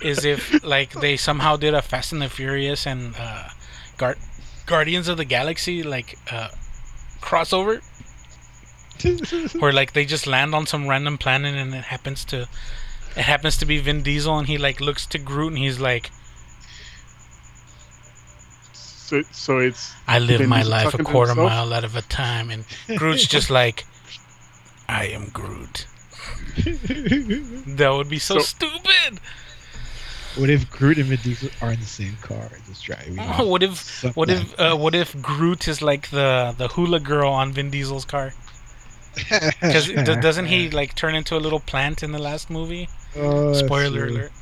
is if like they somehow did a Fast and the Furious and uh, Guard Guardians of the Galaxy like uh, crossover (laughs) where like they just land on some random planet and it happens to it happens to be Vin Diesel and he like looks to Groot and he's like So so it's I live my life a quarter himself? mile at a time and Groot's just like I am Groot. That would be so, So- stupid. what if Groot and Vin Diesel are in the same car just driving? (laughs) Oh, what if Something What if uh, what if Groot is like the the hula girl on Vin Diesel's car? (laughs) Because doesn't he (laughs) like turn into a little plant in the last movie? Oh, Spoiler alert.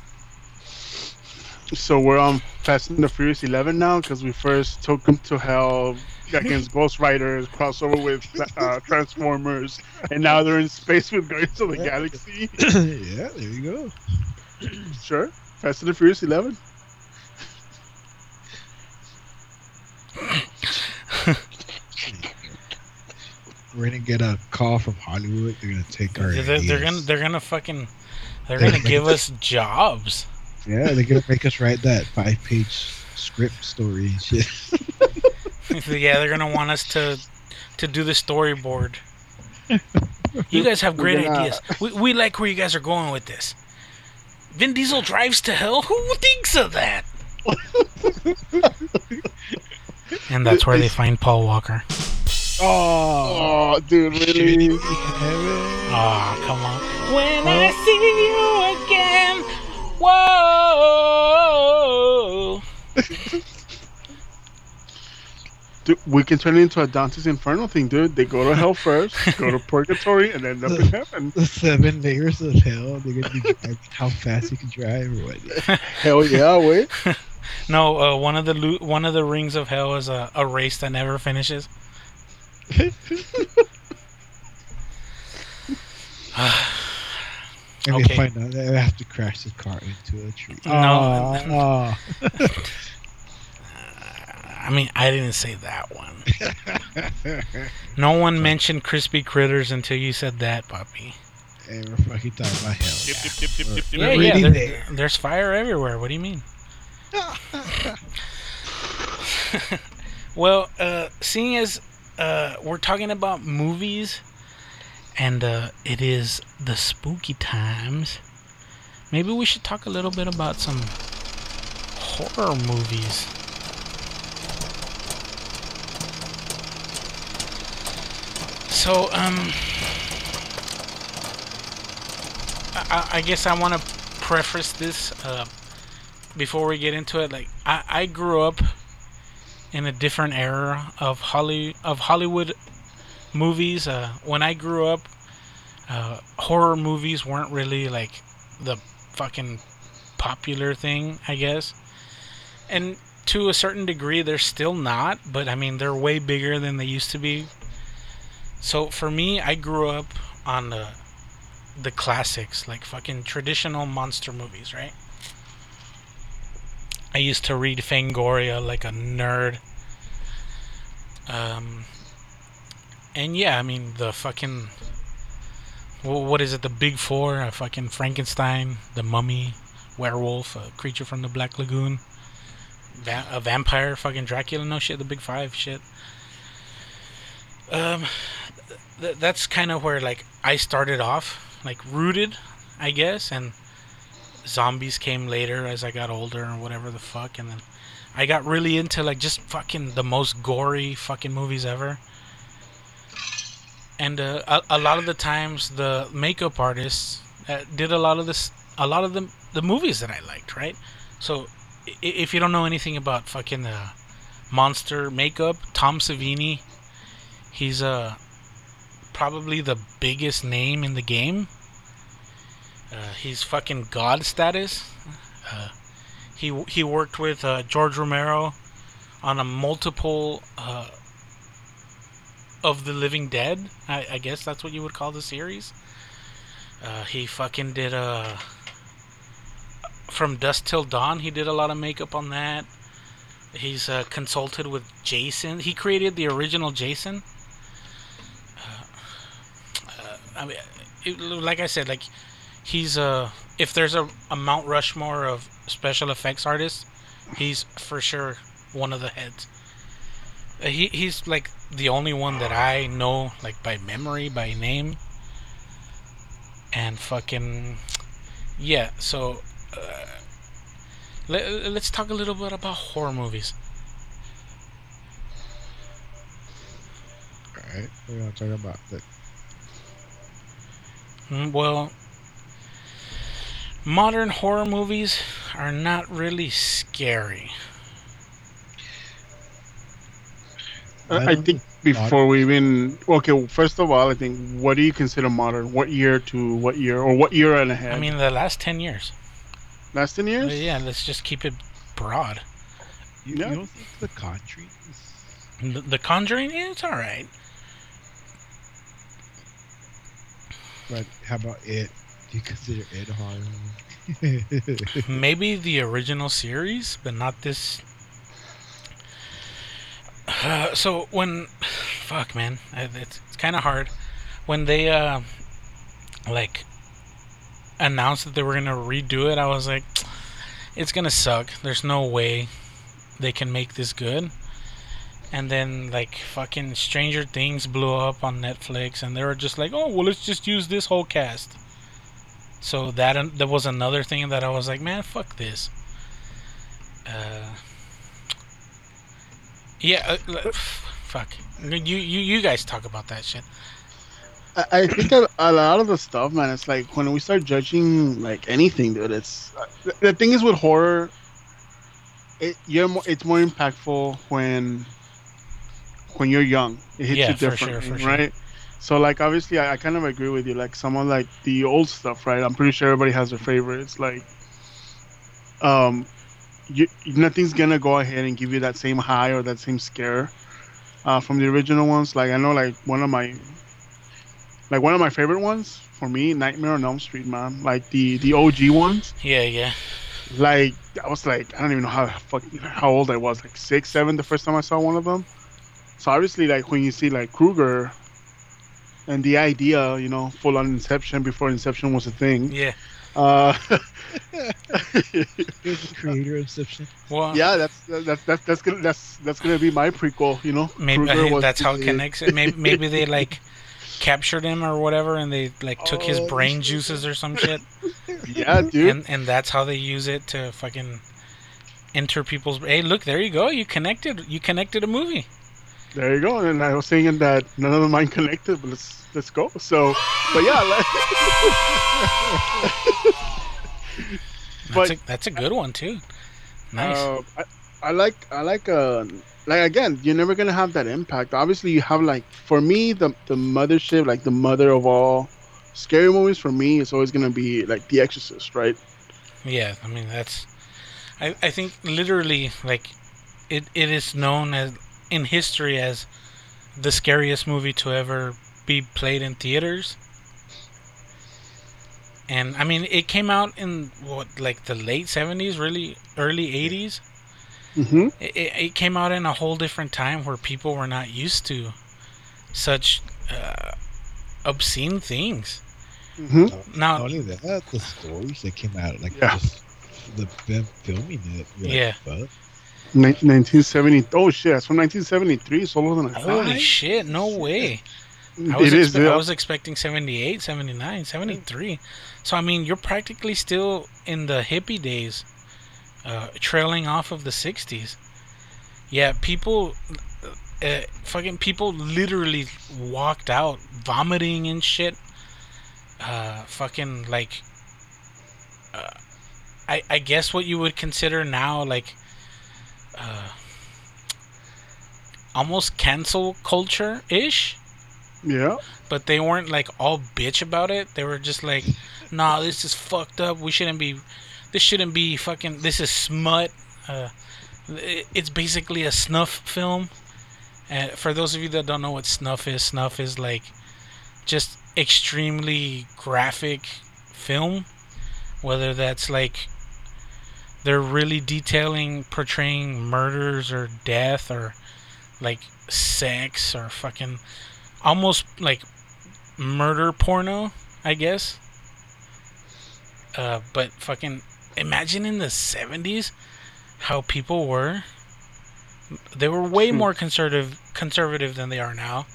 So we're on Fast and the Furious 11 now because we first took them to hell against Ghost Riders, crossover with uh, Transformers, and now they're in space with Guardians of the Galaxy. (clears throat) yeah, there you go. Sure, Fast and the Furious 11. We're gonna get a call from Hollywood. They're gonna take our. They're, they're gonna they're gonna fucking they're They're gonna gonna (laughs) give us jobs. Yeah, they're gonna make us write that five-page script story and shit. yeah, they're gonna want us to to do the storyboard. You guys have great We're gonna- ideas. We, we like where you guys are going with this. Vin Diesel drives to hell. Who thinks of that? and that's where they find Paul Walker. Oh, Oh, dude, really? Ah, come on. When I see you again, whoa. Dude, we can turn it into a Dante's Inferno thing, dude. They go to hell first, go to purgatory, and end up in (laughs) heaven. The seven layers of hell. They're gonna be driving how fast you can drive or what? (laughs) Hell yeah, wait. (laughs) No, uh, one of the lo- one of the rings of hell is a, a race that never finishes. (sighs) And Okay. they find out they have to crash the car into a tree. No. Oh, (laughs) I mean, I didn't say that one. (laughs) No one mentioned crispy critters until you said that, puppy. and we're fucking talking about hell. Dip, dip, dip, dip, dip, dip. Yeah, yeah. there- there. there's fire everywhere. What do you mean? (laughs) well, uh, seeing as uh, we're talking about movies, and uh, it is the spooky times, maybe we should talk a little bit about some horror movies. So, um, I, I- guess I want to preface this uh, before we get into it. Like, I, I grew up in a different era of Holly of Hollywood movies. Uh, when I grew up, uh, horror movies weren't really like the fucking popular thing, I guess. And to a certain degree, they're still not, but I mean, they're way bigger than they used to be. So for me, I grew up on the the classics, like fucking traditional monster movies, right? I used to read Fangoria like a nerd. Um, and yeah, I mean the fucking what is it? The big four: a fucking Frankenstein, the Mummy, werewolf, a creature from the Black Lagoon, va- a vampire, fucking Dracula. No shit, the big five shit. Um, th- that's kind of where like I started off, like rooted, I guess, and zombies came later as I got older and whatever the fuck, and then I got really into like just fucking the most gory fucking movies ever. And uh, a, a lot of the times, the makeup artists uh, did a lot of this, a lot of the the movies that I liked, right? So, if you don't know anything about fucking uh, monster makeup, Tom Savini, he's uh, probably the biggest name in the game. Uh, he's fucking god status. Uh, he he worked with uh, George Romero on a multiple uh, of the Living Dead. I, I guess that's what you would call the series. Uh, he fucking did uh, from Dusk Till Dawn. He did a lot of makeup on that. He's uh, consulted with Jason. He created the original Jason. Uh, uh, I mean, it, like I said, like he's uh if there's a, a Mount Rushmore of special effects artists, he's for sure one of the heads. He he's like the only one that I know like by memory, by name. And fucking yeah, so uh, let, let's talk a little bit about horror movies. Alright, we're gonna talk about that. Mm, Well, modern horror movies are not really scary. I, I think before we even okay, well, first of all, I think what do you consider modern? What year to what year, or what year and a half? I mean, the last 10 years. last ten years. Yeah, let's just keep it broad. You, Yeah. you don't think the Conjuring is The, the Conjuring, yeah, it's alright. but how about it? Do you consider it horror? (laughs) Maybe the original series, but not this. Uh, so when, fuck man, it's, it's kind of hard when they uh, like announced that they were gonna redo it. I was like, it's gonna suck. There's no way they can make this good. And then like fucking Stranger Things blew up on Netflix, and they were just like, oh well, let's just use this whole cast. So that that was another thing that I was like, man, fuck this. Uh, yeah, uh, fuck. You, you you guys talk about that shit. I, I think a, a lot of the stuff, man. It's like when we start judging like anything, dude. It's the, the thing is with horror. It you're more, it's more impactful when when you're young. It hits Yeah, you for sure, for sure. right? So like obviously, I, I kind of agree with you. Like some of like the old stuff, right? I'm pretty sure everybody has their favorites. Like, um, you, nothing's gonna go ahead and give you that same high or that same scare uh, from the original ones. Like I know, like one of my like one of my favorite ones for me, Nightmare on Elm Street, man. Like the the OG ones. Yeah, yeah. Like I was like I don't even know how fucking how old I was, like six, seven, the first time I saw one of them. So obviously, like when you see like Krueger, and the idea, you know, full on Inception before Inception was a thing. Yeah. Uh, (laughs) You're the creator of Inception. Well, yeah, that's that's that's that's gonna that's that's gonna be my prequel. You know, maybe Krueger was that's how it connects it. Maybe maybe they like captured him or whatever, and they like took his Oh, brain shit. juices or some shit, (laughs) Yeah, dude. and and that's how they use it to fucking enter people's. Hey, look, there you go. You connected. You connected a movie. There you go. And I was saying that none of them are connected, but let's let's go. So, but yeah, like, That's a, that's a good one too. Nice. uh, I, I like I like uh like again, you're never gonna have that impact. Obviously, you have like for me the the mothership, like the mother of all scary movies. For me, it's always gonna be like The Exorcist, right? Yeah, I mean that's. I I think literally like, it it is known as in history as the scariest movie to ever be played in theaters. And I mean, it came out in what like the late seventies, really early eighties. hmm It, it, it came out in a whole different time where people were not used to such uh, obscene things. hmm Not Now, only that, the stories that came out, like Yeah. just the them filming it. you're like, Yeah. 1970. Oh shit, that's from 1973. It's older than I holy thought. shit, no way. I was, It is. expe- I yeah. was expecting 78, 79, 73. So, I mean, you're practically still in the hippie days, uh, trailing off of the 60s. Yeah, people, uh, fucking people literally walked out vomiting and shit. Uh, fucking, like, uh, I, I guess what you would consider now, like, uh, almost cancel culture ish Yeah. but they weren't like all bitch about it. They were just like, "Nah, this is fucked up. We shouldn't be. This shouldn't be fucking. This is smut. Uh, it- it's basically a snuff film. And for those of you that don't know what snuff is, snuff is like just extremely graphic film. Whether that's like they're really detailing, portraying murders or death or like sex or fucking almost like murder porno, I guess. Uh, but fucking imagine in the 70s how people were. They were way Hmm. more conservative conservative than they are now.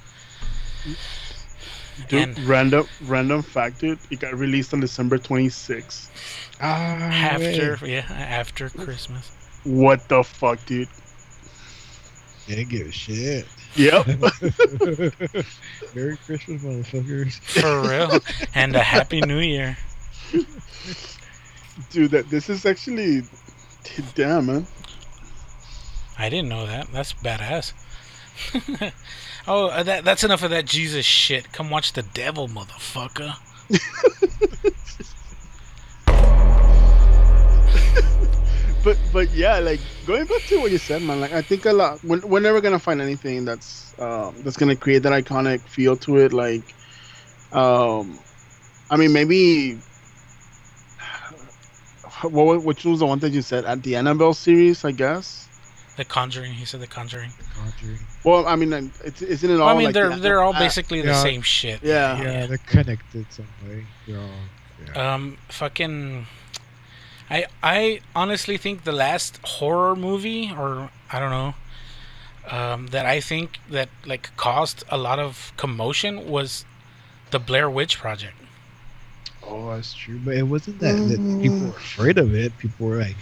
Dude, And- random random fact, dude. It got released on December 26th. Ah, After man. yeah, after Christmas. What the fuck, dude? They didn't give a shit. Yep. (laughs) Merry Christmas, motherfuckers. For real. and a happy new year. (laughs) dude, that this is actually damn man. I didn't know that. That's badass. (laughs) oh, uh, that that's enough of that Jesus shit. Come watch the devil, motherfucker. (laughs) But but yeah, like going back to what you said, man. Like I think a lot. We're, we're never gonna find anything that's um, that's gonna create that iconic feel to it. Like, um, I mean, maybe. What which was the one that you said at the Annabelle series? I guess. The Conjuring. He said the Conjuring. The Conjuring. Well, I mean, it's isn't it all? Well, I mean, like they're the- they're all uh, basically the yeah. same shit. Yeah. Yeah, they're connected some way. They're all. Yeah. Um, fucking. I I honestly think the last horror movie, or I don't know, um, that I think that like caused a lot of commotion was the Blair Witch Project. Oh, that's true. But it wasn't that, that people were afraid of it. People were like,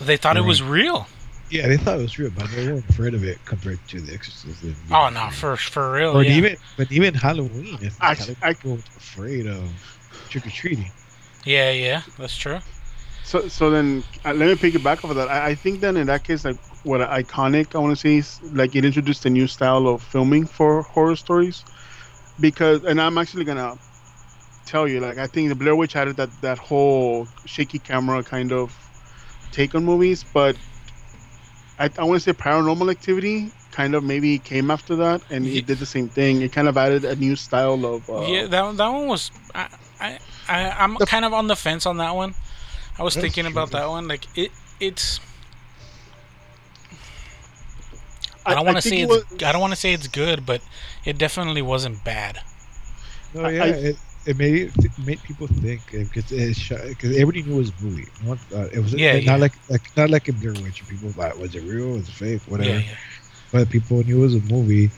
They thought it Right. was real. yeah, they thought it was real, but they weren't afraid of it compared to The Exorcist. Oh no, for for real. Or yeah. even, but even Halloween, it's I- kind I- people afraid of trick or treating. Yeah, yeah, that's true. So so then uh, let me pick it back off of that. I, I think then in that case, like what iconic I want to say is like it introduced a new style of filming for horror stories, because and I'm actually gonna tell you like I think the Blair Witch had that that whole shaky camera kind of take on movies, but I, I want to say Paranormal Activity kind of maybe came after that and he it did the same thing. It kind of added a new style of uh, yeah, that that one was. I I, I I'm The- kind of on the fence on that one. I was That's thinking about that one. Like it, it's. I don't want to say it it's. was- I don't want to say it's good, but it definitely wasn't bad. No, yeah, I- it, it made it made people think eh, because because everybody knew it was a movie. No one thought it was Yeah, not yeah. like like not like in Blair Witch. People thought was it real? Was it fake? Whatever. Yeah, yeah. But people knew it was a movie.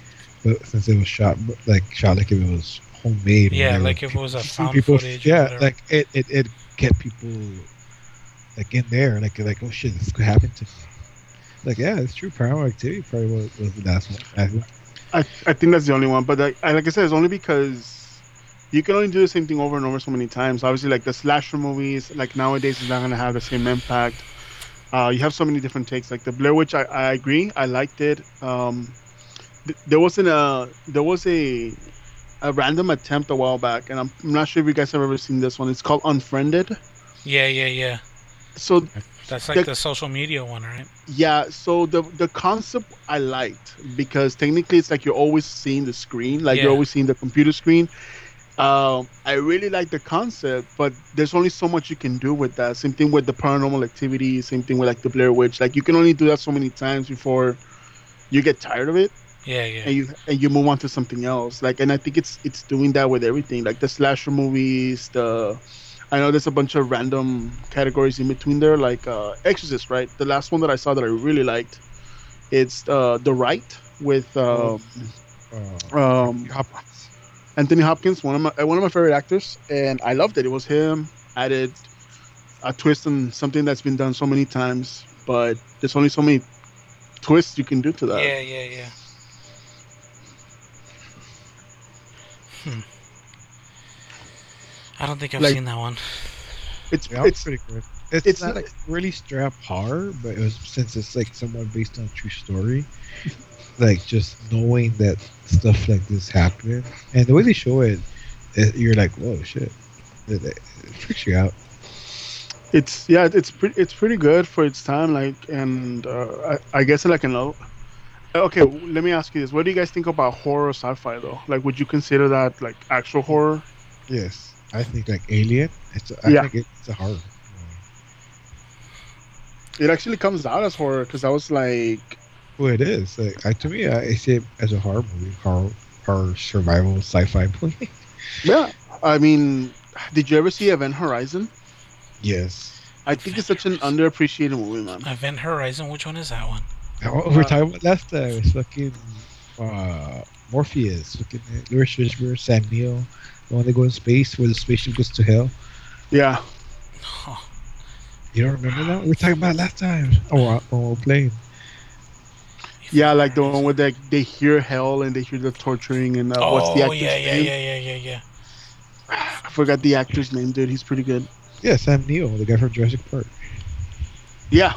But since it was shot like shot like if it was homemade. Yeah, whatever, like if it people- was a some found people, footage Yeah, like it, it it kept people like in there. Like like oh shit, this could happen to me. Like yeah, it's true. Paranormal Activity probably was, was the last one. I- I, I think that's the only one, but like, I, like I said, it's only because you can only do the same thing over and over so many times. Obviously, like the slasher movies, like nowadays, is not gonna have the same impact. Uh, you have so many different takes. Like the Blair Witch, I, I agree, I liked it. Um, th- there wasn't a there was a a random attempt a while back, and I'm, I'm not sure if you guys have ever seen this one. It's called Unfriended. Yeah, yeah, yeah. so That's like The- the social media one, right? yeah, so the the concept I liked because technically it's like you're always seeing the screen, like Yeah. you're always seeing the computer screen. Um, I really like the concept, but there's only so much you can do with that. Same thing with the paranormal activity. Same thing with like the Blair Witch. Like you can only do that so many times before you get tired of it Yeah, yeah. and you and you move on to something else. Like, and I think it's it's doing that with everything. Like the slasher movies, the I know there's a bunch of random categories in between there, like uh, Exorcist, right? The last one that I saw that I really liked, it's uh, The Rite with uh, Uh, um, Hopkins. Anthony Hopkins, one of my uh, one of my favorite actors, and I loved it. It was him added a twist on something that's been done so many times, but there's only so many twists you can do to that. Yeah, yeah, yeah. Hmm. I don't think I've Like- seen that one. It's Yeah, it's it's pretty good. It's, it's not not- like really straight up horror, but it was since it's like somewhat based on a true story. Like just knowing that stuff like this happened, and the way they show it, it you're like, whoa, shit! It, it freaks you out. it's yeah it's pretty it's pretty good for its time like and uh, I, I guess like an okay let me ask you this what do you guys think about horror sci-fi though like would you consider that like actual horror Yes, I think like Alien. It's I Yeah. think it's a horror. it actually comes out as horror because i was like Well, it is. Like I, to me, I, I see it as a horror movie, horror, horror survival sci-fi (laughs) movie. yeah i mean did you ever see event horizon yes. i think it's such an underappreciated movie man Event Horizon, which one is that one? What we were Uh, talking about last time is fucking uh, Morpheus, fucking Lewis Fishburne, Sam Neill, the one that goes in space where the spaceship goes to hell. yeah Oh, You don't remember that? We were talking about last time. Oh, when we were playing. Yeah like the one where they, they hear hell and they hear the torturing and uh, Oh, what's the actor's yeah, yeah, name yeah, yeah, yeah, yeah. i forgot the actor's name dude he's pretty good Yeah, Sam Neill, the guy from Jurassic Park. yeah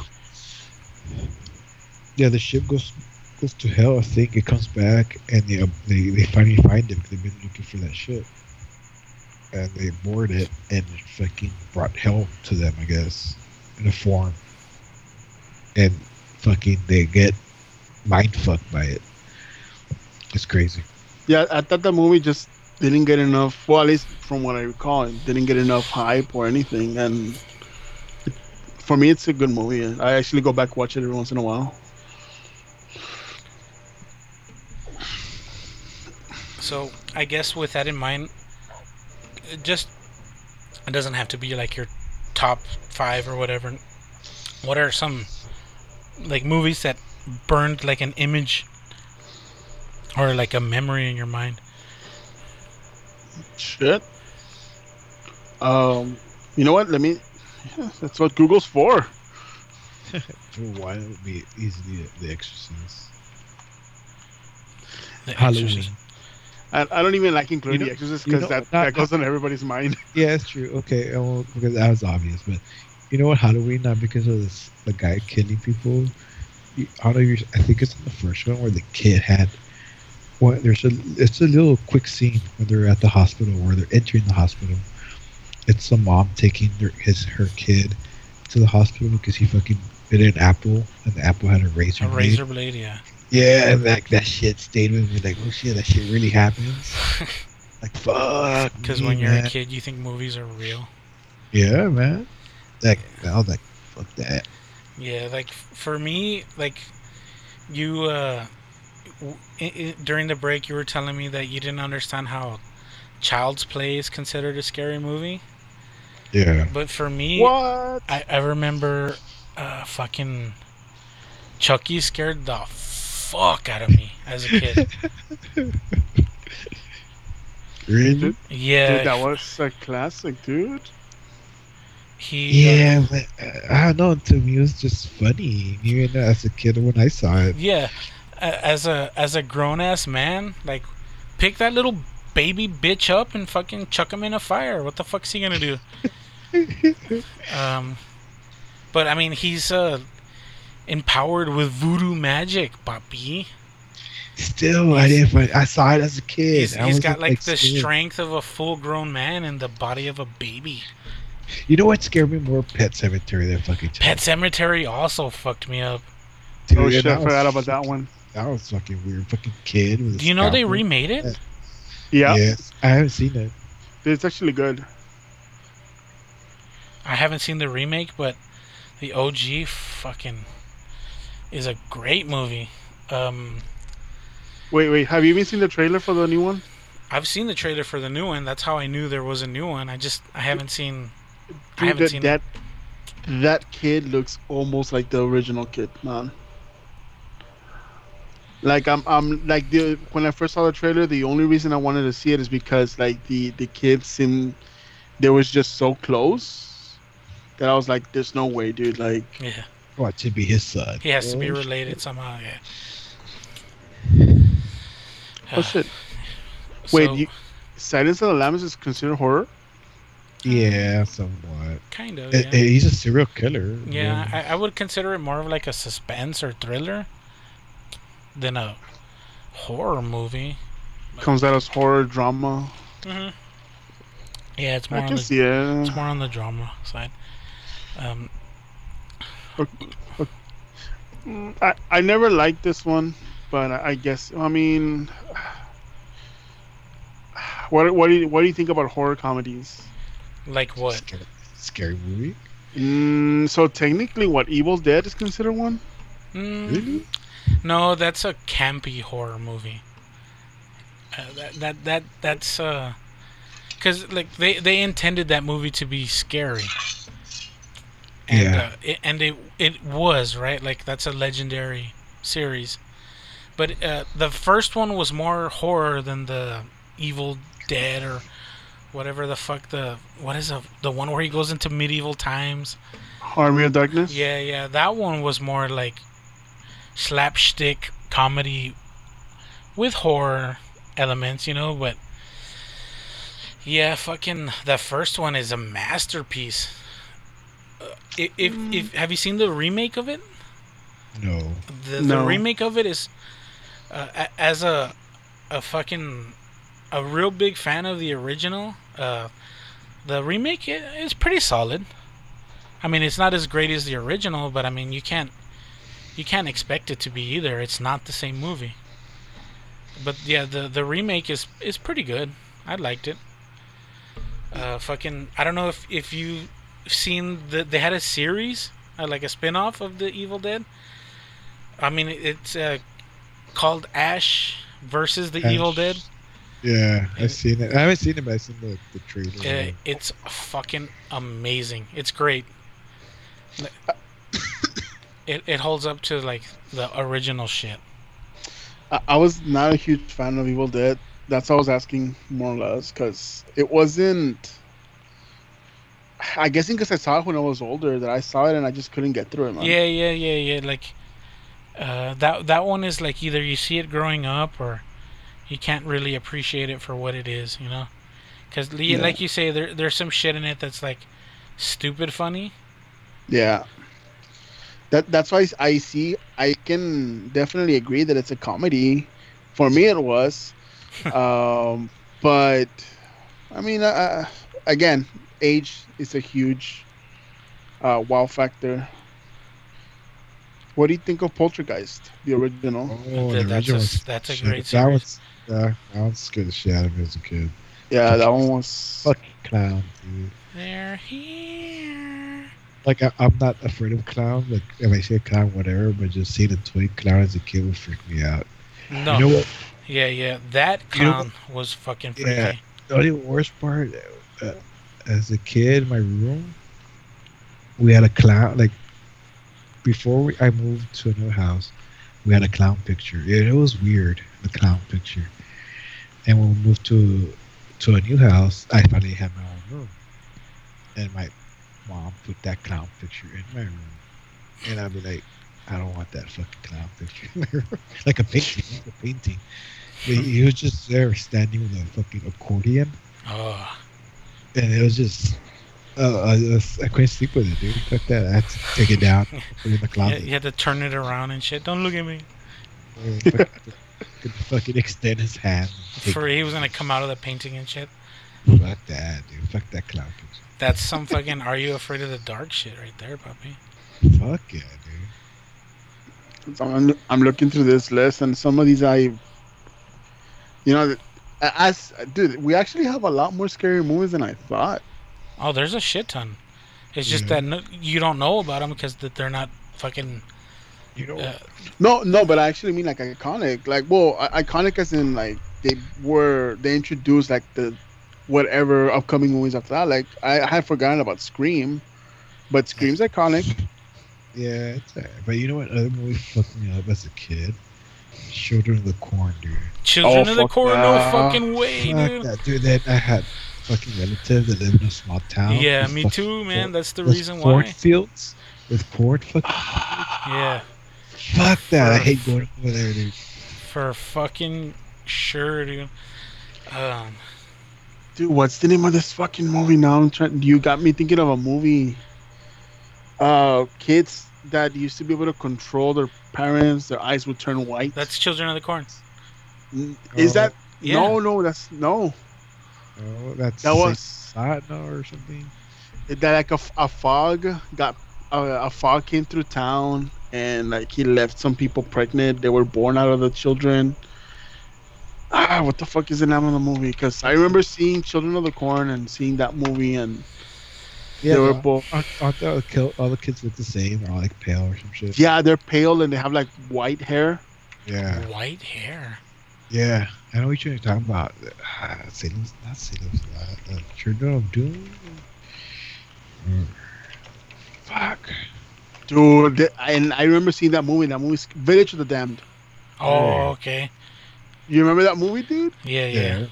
Yeah, the ship goes goes to hell. I think it comes back, and they uh, they, they finally find him. 'cause They've been looking for that ship, and they board it, and it fucking brought hell to them. I guess in a form, and fucking they get mind fucked by it. It's crazy. Yeah, I thought the movie just didn't get enough. Well, at least from what I recall, it didn't get enough hype or anything. And it, for me, it's a good movie. I actually go back watch it every once in a while. So I guess with that in mind, it just it doesn't have to be like your top five or whatever. What are some like movies that burned like an image or like a memory in your mind? Shit. Um, you know what? Let me. Yeah, (laughs) that's what Google's for. For a while, it would be easily The Exorcist. The Halloween. Exorcist. I, I don't even like including You know- The Exorcist you because know, that, not- that goes on everybody's mind. (laughs) Yeah, it's true. Okay, well, because that was obvious, but you know what? Halloween, not because of this, the guy killing people. I don't know. I think it's in the first one where the kid had. Well, there's a. It's a little quick scene when they're at the hospital, where they're entering the hospital. It's the mom taking their, his her kid to the hospital because he fucking bit an apple, and the apple had a razor. A blade. razor blade, yeah. Yeah, and like that shit stayed with me. Like, oh shit, that shit really happens. (laughs) like, fuck. Because when you're man. a kid, you think movies are real. Yeah, man. Like I was like, fuck that. Yeah, like for me, like you uh w- i i during the break you were telling me that you didn't understand how Child's Play is considered a scary movie, Yeah. but for me, What? I I remember uh fucking Chucky scared the fuck out of me as a kid. (laughs) Really? Yeah, Dude, that was a classic, dude. He uh, Yeah, but uh, I don't know. To me, it was just funny. Even as a kid, when I saw it. Yeah, as a as a grown ass man, like pick that little baby bitch up and fucking chuck him in a fire. What the fuck's he gonna do? (laughs) um, but I mean, he's uh empowered with voodoo magic, papi. Still, I didn't. Find, I saw it as a kid. He's, he's got like the scared. strength of a full grown man and the body of a baby. You know what scared me more? Pet Sematary than fucking Pet Sematary also fucked me up. Dude, oh shit, I forgot about that one. That was fucking weird. Fucking kid. With Do you know they remade it? Yeah, Yes, I haven't seen it. it's actually good. I haven't seen the remake, but the OG fucking is a great movie. Um, Wait, wait, have you even seen the trailer for the new one? I've seen the trailer for the new one. That's how I knew there was a new one. I just I haven't seen. I haven't that, seen that that kid looks almost like the original kid, man. Like I'm, I'm like the when I first saw the trailer, the only reason I wanted to see it is because like the the kids seemed they was just so close that I was like, there's no way, dude. Like, Yeah, oh, What to be his son? he has to be Oh, related somehow. Yeah. oh shit. (sighs) Wait, So, you, Silence of the Lambs is considered horror? Yeah, somewhat. kind of. Eh, Yeah. eh, he's a serial killer. Yeah, I, I would consider it more of like a suspense or thriller than a horror movie. Comes out as horror drama. hmm Yeah, it's more I on can the see it. it's more on the drama side. Um, I, I never liked this one, but I, I guess I mean, (sighs) what what do you what do you think about horror comedies? Like what? Scary, scary movie. Mm, so technically, what Evil Dead is considered one? Mm, Really? No, that's a campy horror movie. Uh, that that that that's uh, cause like they they intended that movie to be scary. And, Yeah. Uh, it, and it it was right. Like that's a legendary series. But uh, the first one was more horror than the Evil Dead or whatever the fuck the what is the the one where he goes into medieval times. Army of Darkness. Yeah, yeah, that one was more like slapstick comedy with horror elements, you know, but yeah, fucking the first one is a masterpiece. Uh, if, if, if have you seen the remake of it? No. The, No. remake of it is uh, as a a fucking a real big fan of the original. Uh, the remake is pretty solid. I mean, it's not as great as the original, but I mean, you can't you can't expect it to be either. It's not the same movie. But yeah, the the remake is is pretty good. I liked it. Uh, fucking, I don't know if if you seen the they had a series uh, like a spin-off of the Evil Dead. I mean, it's uh, called Ash versus the Evil Dead. Yeah, I've seen it. I haven't seen it, but I've seen the, the trailer. Uh, it's fucking amazing. It's great. It, it holds up to like the original shit. I, I was not a huge fan of Evil Dead. That's what I was asking more or less because it wasn't. I guess because I saw it when I was older that I saw it and I just couldn't get through it, man. Yeah, yeah, yeah, yeah. Like uh, that that one is like either you see it growing up or you can't really appreciate it for what it is, you know? Because Yeah. like you say, there there's some shit in it that's like stupid funny. Yeah. That that's why I see. I can definitely agree that it's a comedy. For me, it was. (laughs) um, but I mean, uh, again, age is a huge uh, wow factor. What do you think of Poltergeist, the original? Oh, Th- the that's a original s- was that's a great That series. was yeah, that one scared the shit out of me as a kid. Yeah, that one was. Fucking clown, dude. They're here. Like I, I'm not afraid of clown. Like if I see a clown, whatever, but just seeing a twin clown as a kid would freak me out. No. You know what? Yeah, yeah. That You know- clown was fucking freaky. Yeah. The only worst part, uh, as a kid in my room, we had a clown. Like before we, I moved to a new house, we had a clown picture. It, it was weird, the clown picture. And when we moved to to a new house, I finally had my own room, and my mom put that clown picture in my room, and I'd be like, I don't want that fucking clown picture in my room, (laughs) like a painting, a painting. But he was just there standing with a fucking accordion, Oh, and it was just. Uh, I, I couldn't sleep with it, dude. Fuck that. I had to take it down, (laughs) put it in the yeah, closet. you had to turn it around and shit. Don't look at me. (laughs) (laughs) Fucking- Could fucking extend his hand. and For he was gonna come out of the painting and shit. Fuck that, dude. Fuck that clown picture. That's some fucking Are You Afraid of the Dark shit right there, puppy. Fuck yeah, dude. I'm, I'm looking through this list, and some of these I, you know, as dude, we actually have a lot more scary movies than I thought. Oh, there's a shit ton. It's just Yeah. that no, you don't know about them because that they're not fucking. You know, Uh, No, no, but I actually mean like iconic. Like, well, I- iconic as in like they were they introduced like the whatever upcoming movies after that. Like I, I had forgotten about Scream, but Scream's iconic. yeah, it's alright. But you know what other movie fucked me up as a kid? Children of the Corn, dude. Children Oh, of the fuck Corn, no fucking way, Fuck dude. that, dude. Then I had fucking relatives that lived in a small town. Yeah, me too, man. corn- That's the reason corn why. fields with corn. Fuck, (sighs) Yeah, fuck that. I hate going over there, dude. for fucking sure, dude. Um, Dude, what's the name of this fucking movie now? I'm trying. You got me thinking of a movie. Uh, kids that used to be able to control their parents, their eyes would turn white. that's Children of the Corn. Is Oh. that? Yeah. No, no, that's no. Oh, that's That was no or something. that like a, a fog got uh, a fog came through town and like he left some people pregnant. They were born out of the children. Ah, what the fuck is the name of the movie? Because I remember seeing Children of the Corn and seeing that movie, and Yeah, they were but both. aren't, aren't all, the all the kids look the same? They're all like pale or some shit. Yeah, they're pale and they have like white hair. Yeah, White hair. yeah. I know what you're talking about. Uh, Salem's not Salem's Lot. Uh, Children of Doom. Mm. Fuck. Dude, th- and I remember seeing that movie. That movie's Village of the Damned. Oh, okay. You remember that movie, dude? Yeah, yeah.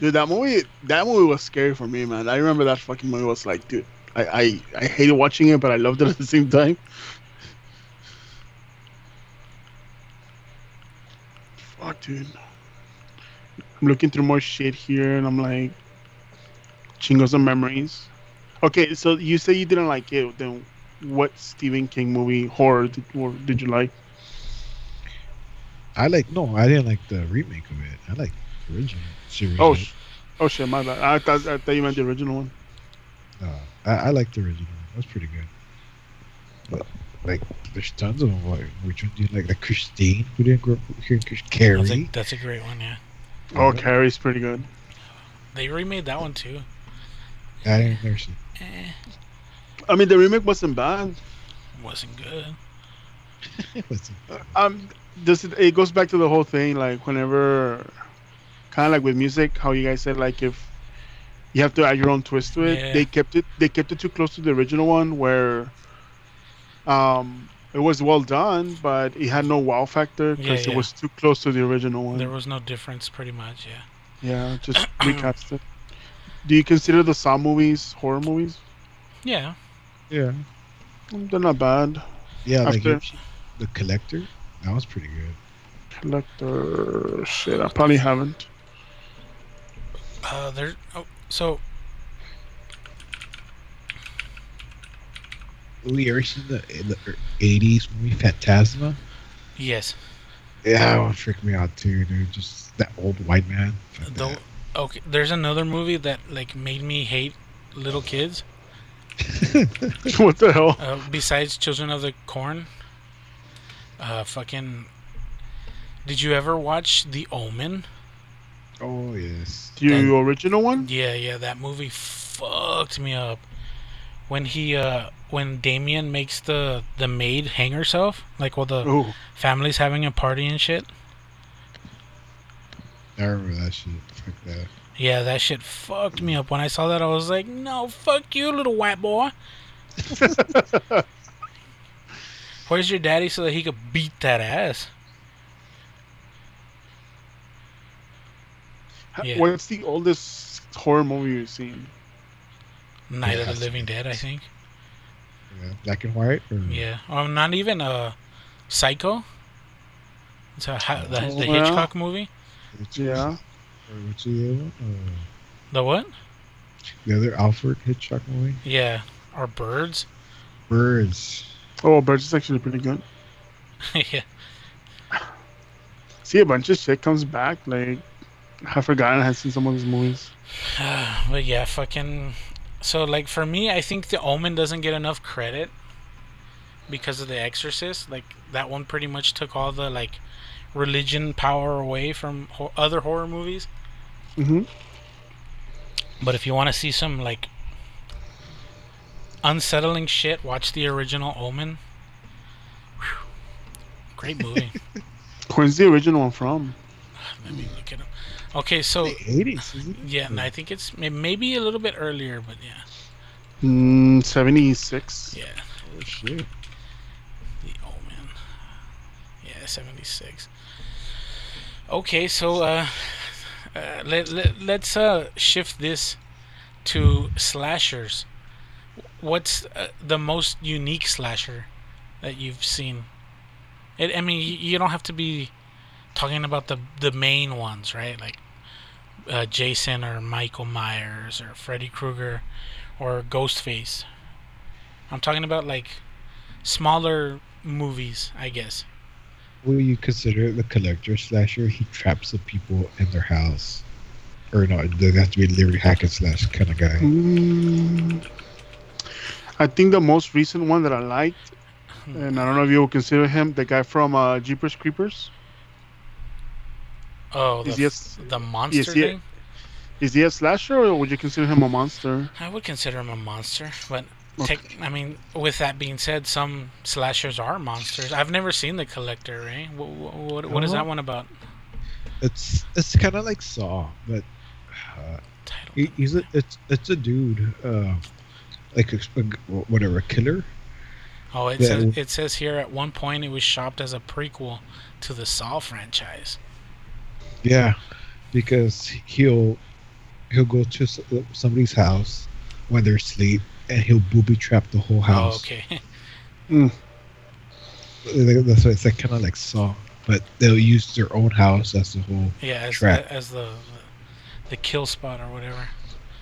Dude, that movie, that movie was scary for me, man. I remember that fucking movie was like, dude, I, I, I hated watching it, but I loved it at the same time. Fuck, dude. I'm looking through more shit here, and I'm like, chingos of memories. Okay, so you say you didn't like it. Then, what Stephen King movie horror did, or did you like? I like no, I didn't like the remake of it. I like the original series. Oh, of sh- oh shit, my bad. I thought, I thought you meant the original one. No, I, I like the original. That was pretty good. But like, there's tons of them. Like, which one do you like? Like Christine, who didn't grow up here. That's a, Carrie. that's a great one, yeah. Oh, Carrie's pretty good. They remade that one too. I didn't never see. Eh, I mean, the remake wasn't bad. wasn't good. (laughs) it. What's it? um this it goes back to the whole thing like whenever kind of like with music how you guys said like if you have to add your own twist to it Yeah. they kept it they kept it too close to the original one where um it was well done but it had no wow factor because Yeah, yeah. it was too close to the original one There was no difference, pretty much, yeah. yeah just (clears throat) recast it do you consider the saw movies horror movies Yeah. Yeah, they're not bad yeah. Like After- you- the collector. That was pretty good. collector shit i probably haven't Uh, there. Oh, so We ever seen the in the '80s movie Phantasma? yes, Yeah, that one freaked me out too, dude. Just that old white man. Fuck the okay. There's another movie that like made me hate little kids. That. (laughs) what the hell Uh, besides Children of the Corn. Uh, fucking. Did you ever watch The Omen? oh yes. the original one Yeah, yeah, that movie fucked me up. When he, uh, when Damien makes the the maid hang herself, like while the oh family's having a party and shit. I remember that shit. Fuck that. Yeah, that shit fucked me up. When I saw that, I was like, "No, fuck you, little white boy." (laughs) Where's your daddy so that he could beat that ass? Yeah. What's the oldest horror movie you've seen? Night Yeah, of the Living Dead, I think. Yeah, black and white. Or... Yeah, or not even uh, Psycho. It's a the, Oh, the. Hitchcock movie. Yeah. Or what's the other one? Uh, The what? the other Alfred Hitchcock movie? Yeah, or Birds. Birds. Oh, Birds is actually pretty good. (laughs) yeah, See, a bunch of shit comes back. Like, I've forgotten I had seen some of his movies. (sighs) but yeah, fucking. So like for me, I think The Omen doesn't get enough credit because of The Exorcist. Like that one pretty much took all the like religion power away from ho- other horror movies. Hmm But if you want to see some like unsettling shit, watch the original Omen. Whew. Great movie. (laughs) Where's the original one from? Let me look it up. Okay, so The 80s, isn't it? yeah, and I think it's maybe a little bit earlier, but yeah, Mm, 76. yeah, Oh, shit. the Omen. Yeah, seventy six. Okay, so uh, uh let, let let's uh shift this to slashers. What's uh, the most unique slasher that you've seen? It, I mean, y- you don't have to be talking about the the main ones, right? Like uh, Jason or Michael Myers or Freddy Krueger or Ghostface. I'm talking about like smaller movies, I guess. Will you consider the collector slasher? He traps the people in their house. Or no, they have to be literally hack and slash kind of guy. Mm, I think the most recent one that I liked, and I don't know if you would consider him, the guy from uh, Jeepers Creepers. Oh, the, Is he a s- the monster is he a- thing. Is he a slasher or would you consider him a monster? I would consider him a monster, but Tech, I mean, with that being said, some slashers are monsters. I've never seen the collector, right? What, what, what is that one about? It's it's kind of like Saw, but uh, he, he's a it's it's a dude, uh, like a, whatever, a killer. Oh, it says it says here at one point it was shopped as a prequel to the Saw franchise. Yeah, because he'll he'll go to somebody's house when they're asleep, and he'll booby trap the whole Oh, house. okay. (laughs) Like, That's why it's like kind of like Saw, but they'll use their own house as the whole. yeah, as Trap. as the the kill spot or whatever.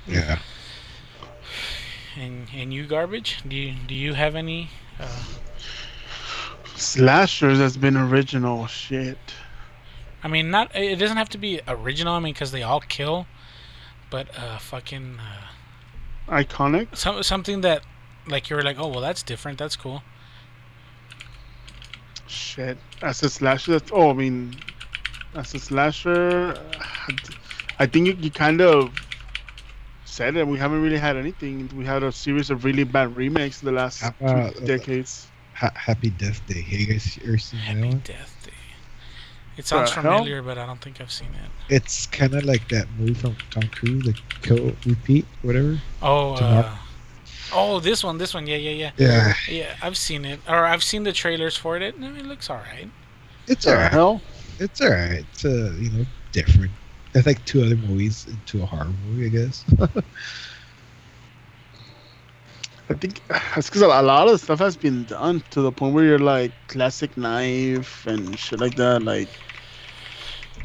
Yeah. And and you garbage? Do you do you have any? Uh, Slashers has been original shit. I mean, not it doesn't have to be original. I mean, because they all kill, but uh, fucking uh, Iconic. some something that like you were like, oh well, that's different. That's cool. Shit. As a slasher, that's, oh, I mean, as a slasher, uh, I think you, you kind of said it. We haven't really had anything. We had a series of really bad remakes the last How two about, uh, decades. Ha- Happy Death Day. Hey, you guys ever seen that Happy one? Death Day. It sounds hell? familiar, but I don't think I've seen it. It's kind of like that movie from Tom Cruise, like Kill Repeat, whatever. Oh, uh, oh, this one, this one, yeah, yeah, yeah, Yeah, yeah. I've seen it, or I've seen the trailers for it. It, it looks all right. it's The alright. hell? It's alright. It's uh, you know, different. It's like two other movies into a horror movie, I guess. (laughs) I think it's because a lot of stuff has been done to the point where you're like classic knife and shit like that. Like,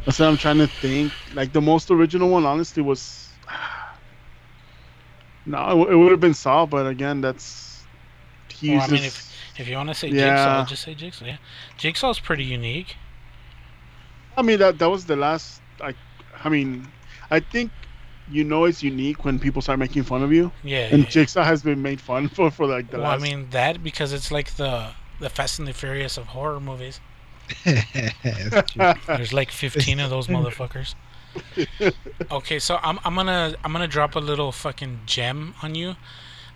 that's what I'm trying to think. Like, the most original one, honestly, was. (sighs) No, it, w- it would have been Saw, but again, that's. He Well, I mean, If if you want to say Yeah. Jigsaw, just say Jigsaw. Yeah, Jigsaw's pretty unique. I mean, that that was the last. I, I mean, I think you know it's unique when people start making fun of you, Yeah. and yeah. Jigsaw has been made fun (laughs) for for like the well, I mean that because it's like the the Fast and the Furious of horror movies. (laughs) (laughs) There's like 15 of those motherfuckers. (laughs) Okay, so I'm I'm gonna I'm gonna drop a little fucking gem on you.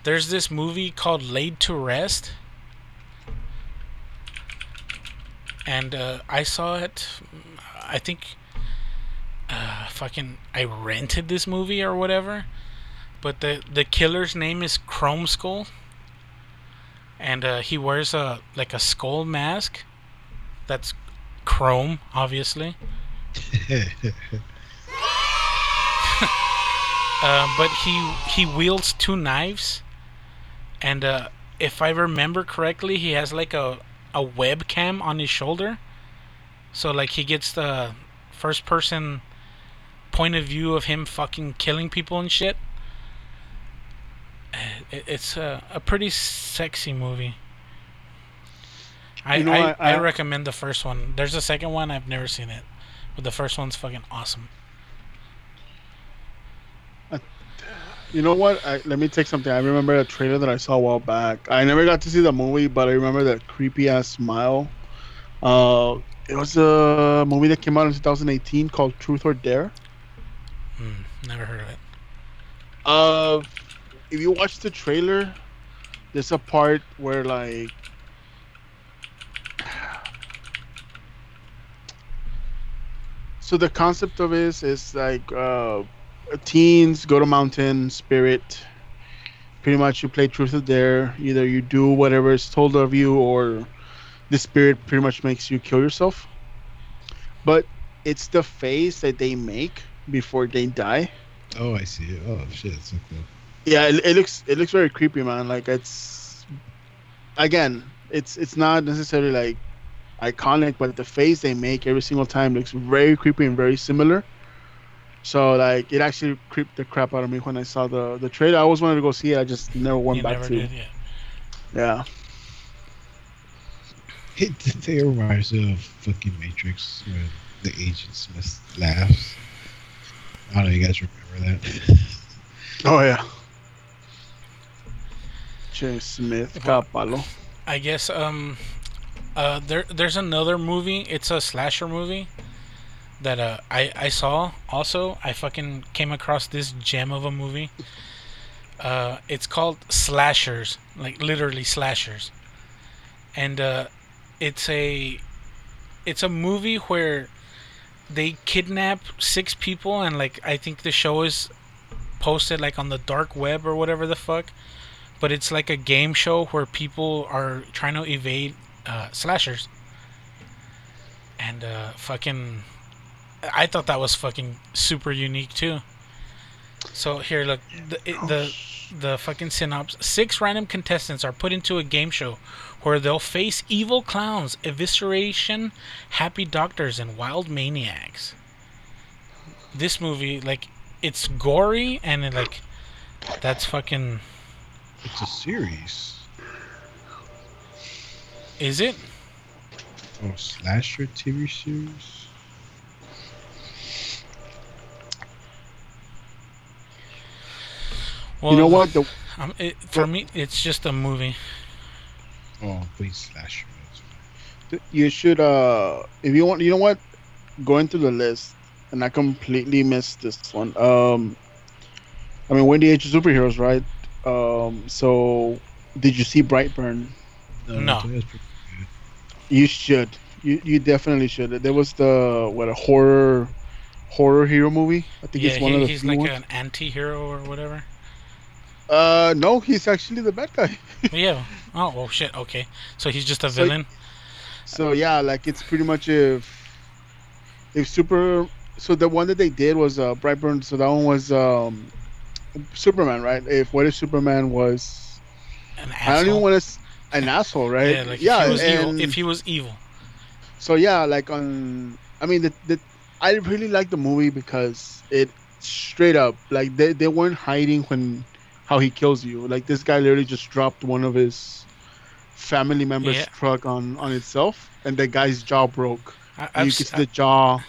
There's this movie called Laid to Rest, and uh, I saw it. I think, uh, fucking, I rented this movie or whatever. But the the killer's name is Chrome Skull, and uh, he wears a like a skull mask. That's chrome, obviously. (laughs) (laughs) Uh, but he he wields two knives, and uh, if I remember correctly, he has like a a webcam on his shoulder, so like he gets the first person point of view of him fucking killing people and shit. Uh, It, it's a, a pretty sexy movie. I, You know, I, I- I recommend the first one. There's a second one I've never seen it, but the first one's fucking awesome. You know what? I, let me take something. I remember a trailer that I saw a while back. I never got to see the movie, but I remember that creepy ass smile. Uh, it was a movie that came out in 2018 called Truth or Dare. Hmm, never heard of it. Uh, if you watch the trailer, there's a part where like so the concept of this is like uh teens go to mountain spirit pretty much you play truth or dare either you do whatever is told of you or the spirit pretty much makes you kill yourself but it's the face that they make before they die Oh, I see. Oh shit, so cool. yeah it, it looks it looks very creepy man like it's again it's it's not necessarily like iconic but the face they make every single time looks very creepy and very similar so like it actually creeped the crap out of me when i saw the the trailer i always wanted to go see it i just never went you back never to did, yeah. yeah It, it reminds me of fucking Matrix when the Agent Smith laughs. I don't know. You guys remember that? (laughs) oh yeah Jay Smith Well- Capalo. I guess um uh there there's another movie. It's a slasher movie that uh I I saw also. I fucking came across this gem of a movie. Uh it's called Slashers, like literally slashers. And uh it's a it's a movie where they kidnap six people and like I think the show is posted like on the dark web or whatever the fuck but it's like a game show where people are trying to evade uh, slashers. And uh, fucking, I thought that was fucking super unique too. So here, look, the it- the the fucking synopsis: six random contestants are put into a game show where they'll face evil clowns, evisceration, happy doctors, and wild maniacs. This movie, like, it's gory and it, like, that's fucking. It's a series. Is it? Oh, slasher TV series. Well, you know what the Um, it, for me, it's just a movie. Oh, please slasher. That's you should uh if you want you know what going through the list and i completely missed this one um i mean when the age of superheroes right um so did you see brightburn No. I think that's pretty good. You should you you definitely should there was the what a horror horror hero movie i think Yeah, it's one he, of the he's like ones. an anti-hero or whatever. uh no he's actually the bad guy (laughs) yeah. Oh, well, shit. Okay, so he's just a So- villain. So yeah, like it's pretty much if if super. So the one that they did was uh Brightburn. So that one was um Superman, right? If what if Superman was An I don't even want to an asshole, right? Yeah, like yeah, if he was evil. If he was evil. so yeah, like on. I mean, the, the I really like the movie because it straight up like they they weren't hiding when how he kills you. Like this guy literally just dropped one of his family members' Yeah. truck on on itself, and the guy's jaw broke. I, you can see the jaw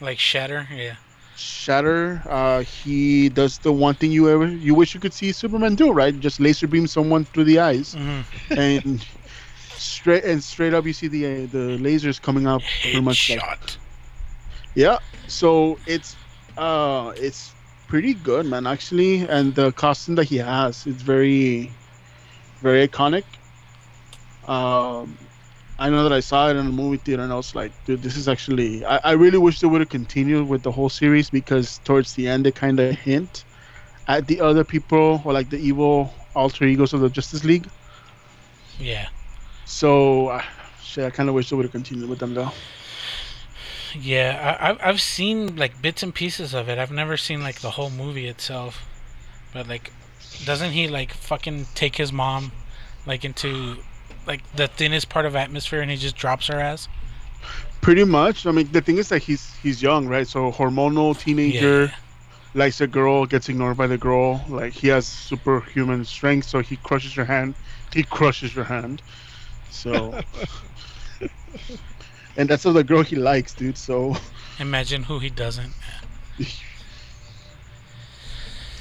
like Shatter. Yeah. Shatter. Uh, he does the one thing you ever you wish you could see Superman do, right? Just laser beam someone through the eyes, hmm (laughs) and straight and straight up you see the uh, the lasers coming out pretty much. Like, yeah, so it's uh it's pretty good, man. Actually, and the costume that he has, it's very very iconic. Um. I know that I saw it in the movie theater and I was like, dude, this is actually. I, I really wish they would have continued with the whole series because towards the end they kind of hint at the other people or like the evil alter egos of the Justice League. Yeah. So, uh, shit, I kind of wish they would have continued with them though. Yeah. I, I've I've seen like bits and pieces of it. I've never seen like the whole movie itself. But like, doesn't he like fucking take his mom, like into, like the thinnest part of atmosphere and he just drops her ass? Pretty much. I mean, the thing is that he's he's young, right? So hormonal teenager Yeah. likes a girl, gets ignored by the girl. Like he has superhuman strength, so he crushes your hand. He crushes your hand. So, (laughs) and that's the girl he likes, dude. So. (laughs) Imagine who he doesn't. (laughs)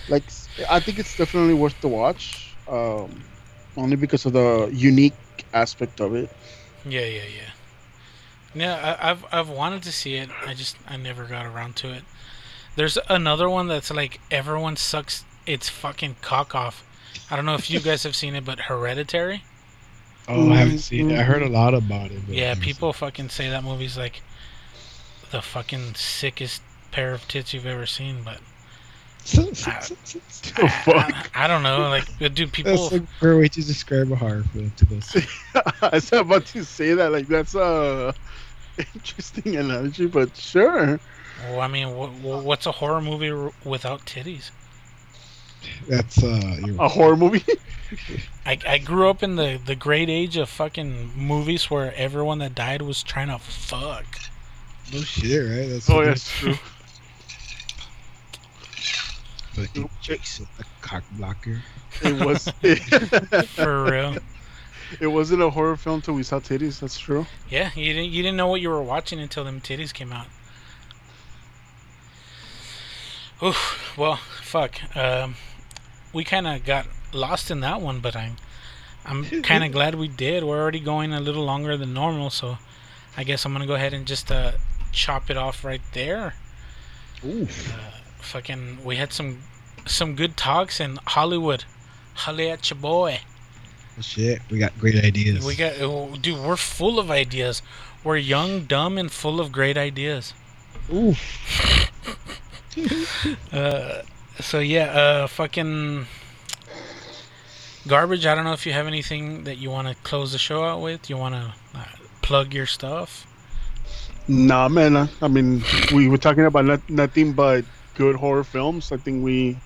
like I think it's definitely worth the watch. Um, only because of the unique aspect of it. Yeah, yeah, yeah. Yeah, I, I've I've wanted to see it. I just I never got around to it. There's another one that's like everyone sucks its fucking cock off. I don't know if you guys have seen it, but Hereditary. Oh, I haven't seen it. I heard a mm-hmm. lot about it. Yeah, I haven't people fucking say that movie's like the fucking sickest pair of tits you've ever seen, but seen it. Oh, I, (laughs) fuck. I, I don't know. Like, dude, people. That's a great way to describe a horror film to this. (laughs) I was about to say that. Like that's a interesting analogy, but sure. Well, I mean, wh- wh- what's a horror movie without titties? That's uh, you're, A horror movie. I, I grew up in the, the great age of fucking movies where everyone that died was trying to fuck. no shit, right? That's oh, what yes, (laughs) true. Fucking Jason, the cock blocker. It was. (laughs) For real. It wasn't a horror film till we saw titties. That's true. Yeah, you didn't you didn't know what you were watching until them titties came out. Oof. Well, fuck. Um, we kind of got lost in that one, but I'm I'm (laughs) kind of glad we did. We're already going a little longer than normal, so I guess I'm gonna go ahead and just uh, chop it off right there. Oof. Fucking, we had some some good talks in Hollywood. Holly at your boy. Shit, we got great ideas. We got, oh, dude, we're full of ideas. We're young, dumb, and full of great ideas. Oof. (laughs) Uh, so yeah, uh, fucking garbage. I don't know if you have anything that you want to close the show out with. You want to uh, plug your stuff? Nah, man. I, I mean, we were talking about not, nothing but good horror films. I think we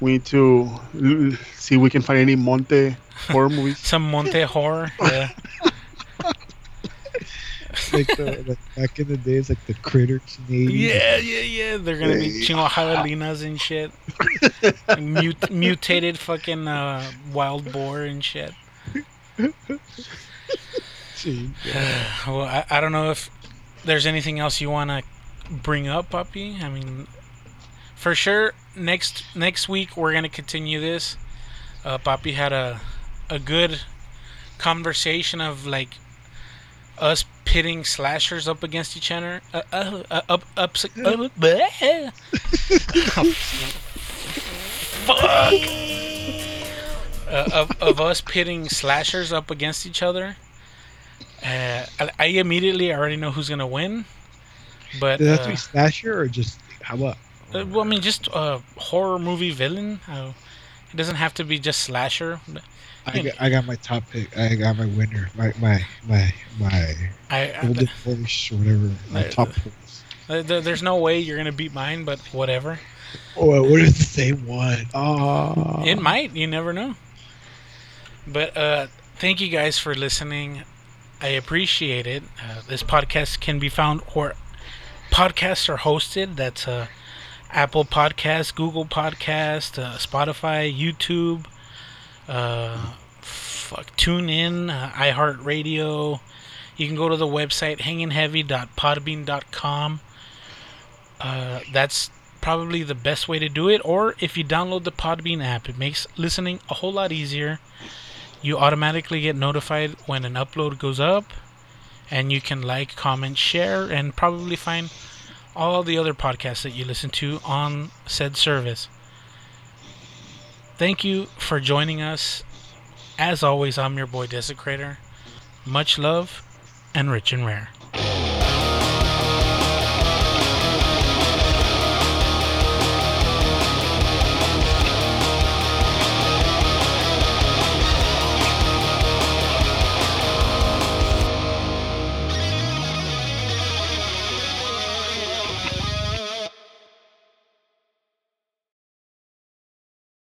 we need to l- see if we can find any Monte horror movies. Some Monte horror. (laughs) Yeah. like, the, like back in the days, like the critters in the 80s. yeah, yeah, yeah. They're gonna be chingo javelinas and shit. (laughs) Mut- mutated fucking uh, wild boar and shit. Gee, (sighs) well, I, I don't know if there's anything else you want to bring up, puppy. I mean, for sure, next next week we're gonna continue this. Uh, Papi had a a good conversation of like us pitting slashers up against each other. Uh, uh, uh, up up. Uh, bleh. (laughs) Fuck. Uh, of, of us pitting slashers up against each other. Uh, I, I immediately already know who's gonna win, but Does that have to uh, be slasher or just how about? Uh, well, I mean, just a horror movie villain. Uh, it doesn't have to be just slasher. I got, I got my top pick. I got my winner. My my my my I, I golden horse or whatever. My top horse. th- th- there's no way you're gonna beat mine, but whatever. Oh, what is the same one? Oh, It might. You never know. But uh, thank you guys for listening. I appreciate it. Uh, this podcast can be found where podcasts are hosted. That's uh, Apple Podcast, Google Podcast, uh, Spotify, YouTube, uh, fuck, TuneIn, uh, iHeartRadio. You can go to the website hangingheavy.podbean.com. Uh, that's probably the best way to do it. Or if you download the Podbean app, it makes listening a whole lot easier. You automatically get notified when an upload goes up, and you can like, comment, share, and probably find all the other podcasts that you listen to on said service. Thank you for joining us. As always, I'm your boy Desecrator. Much love and rich and rare.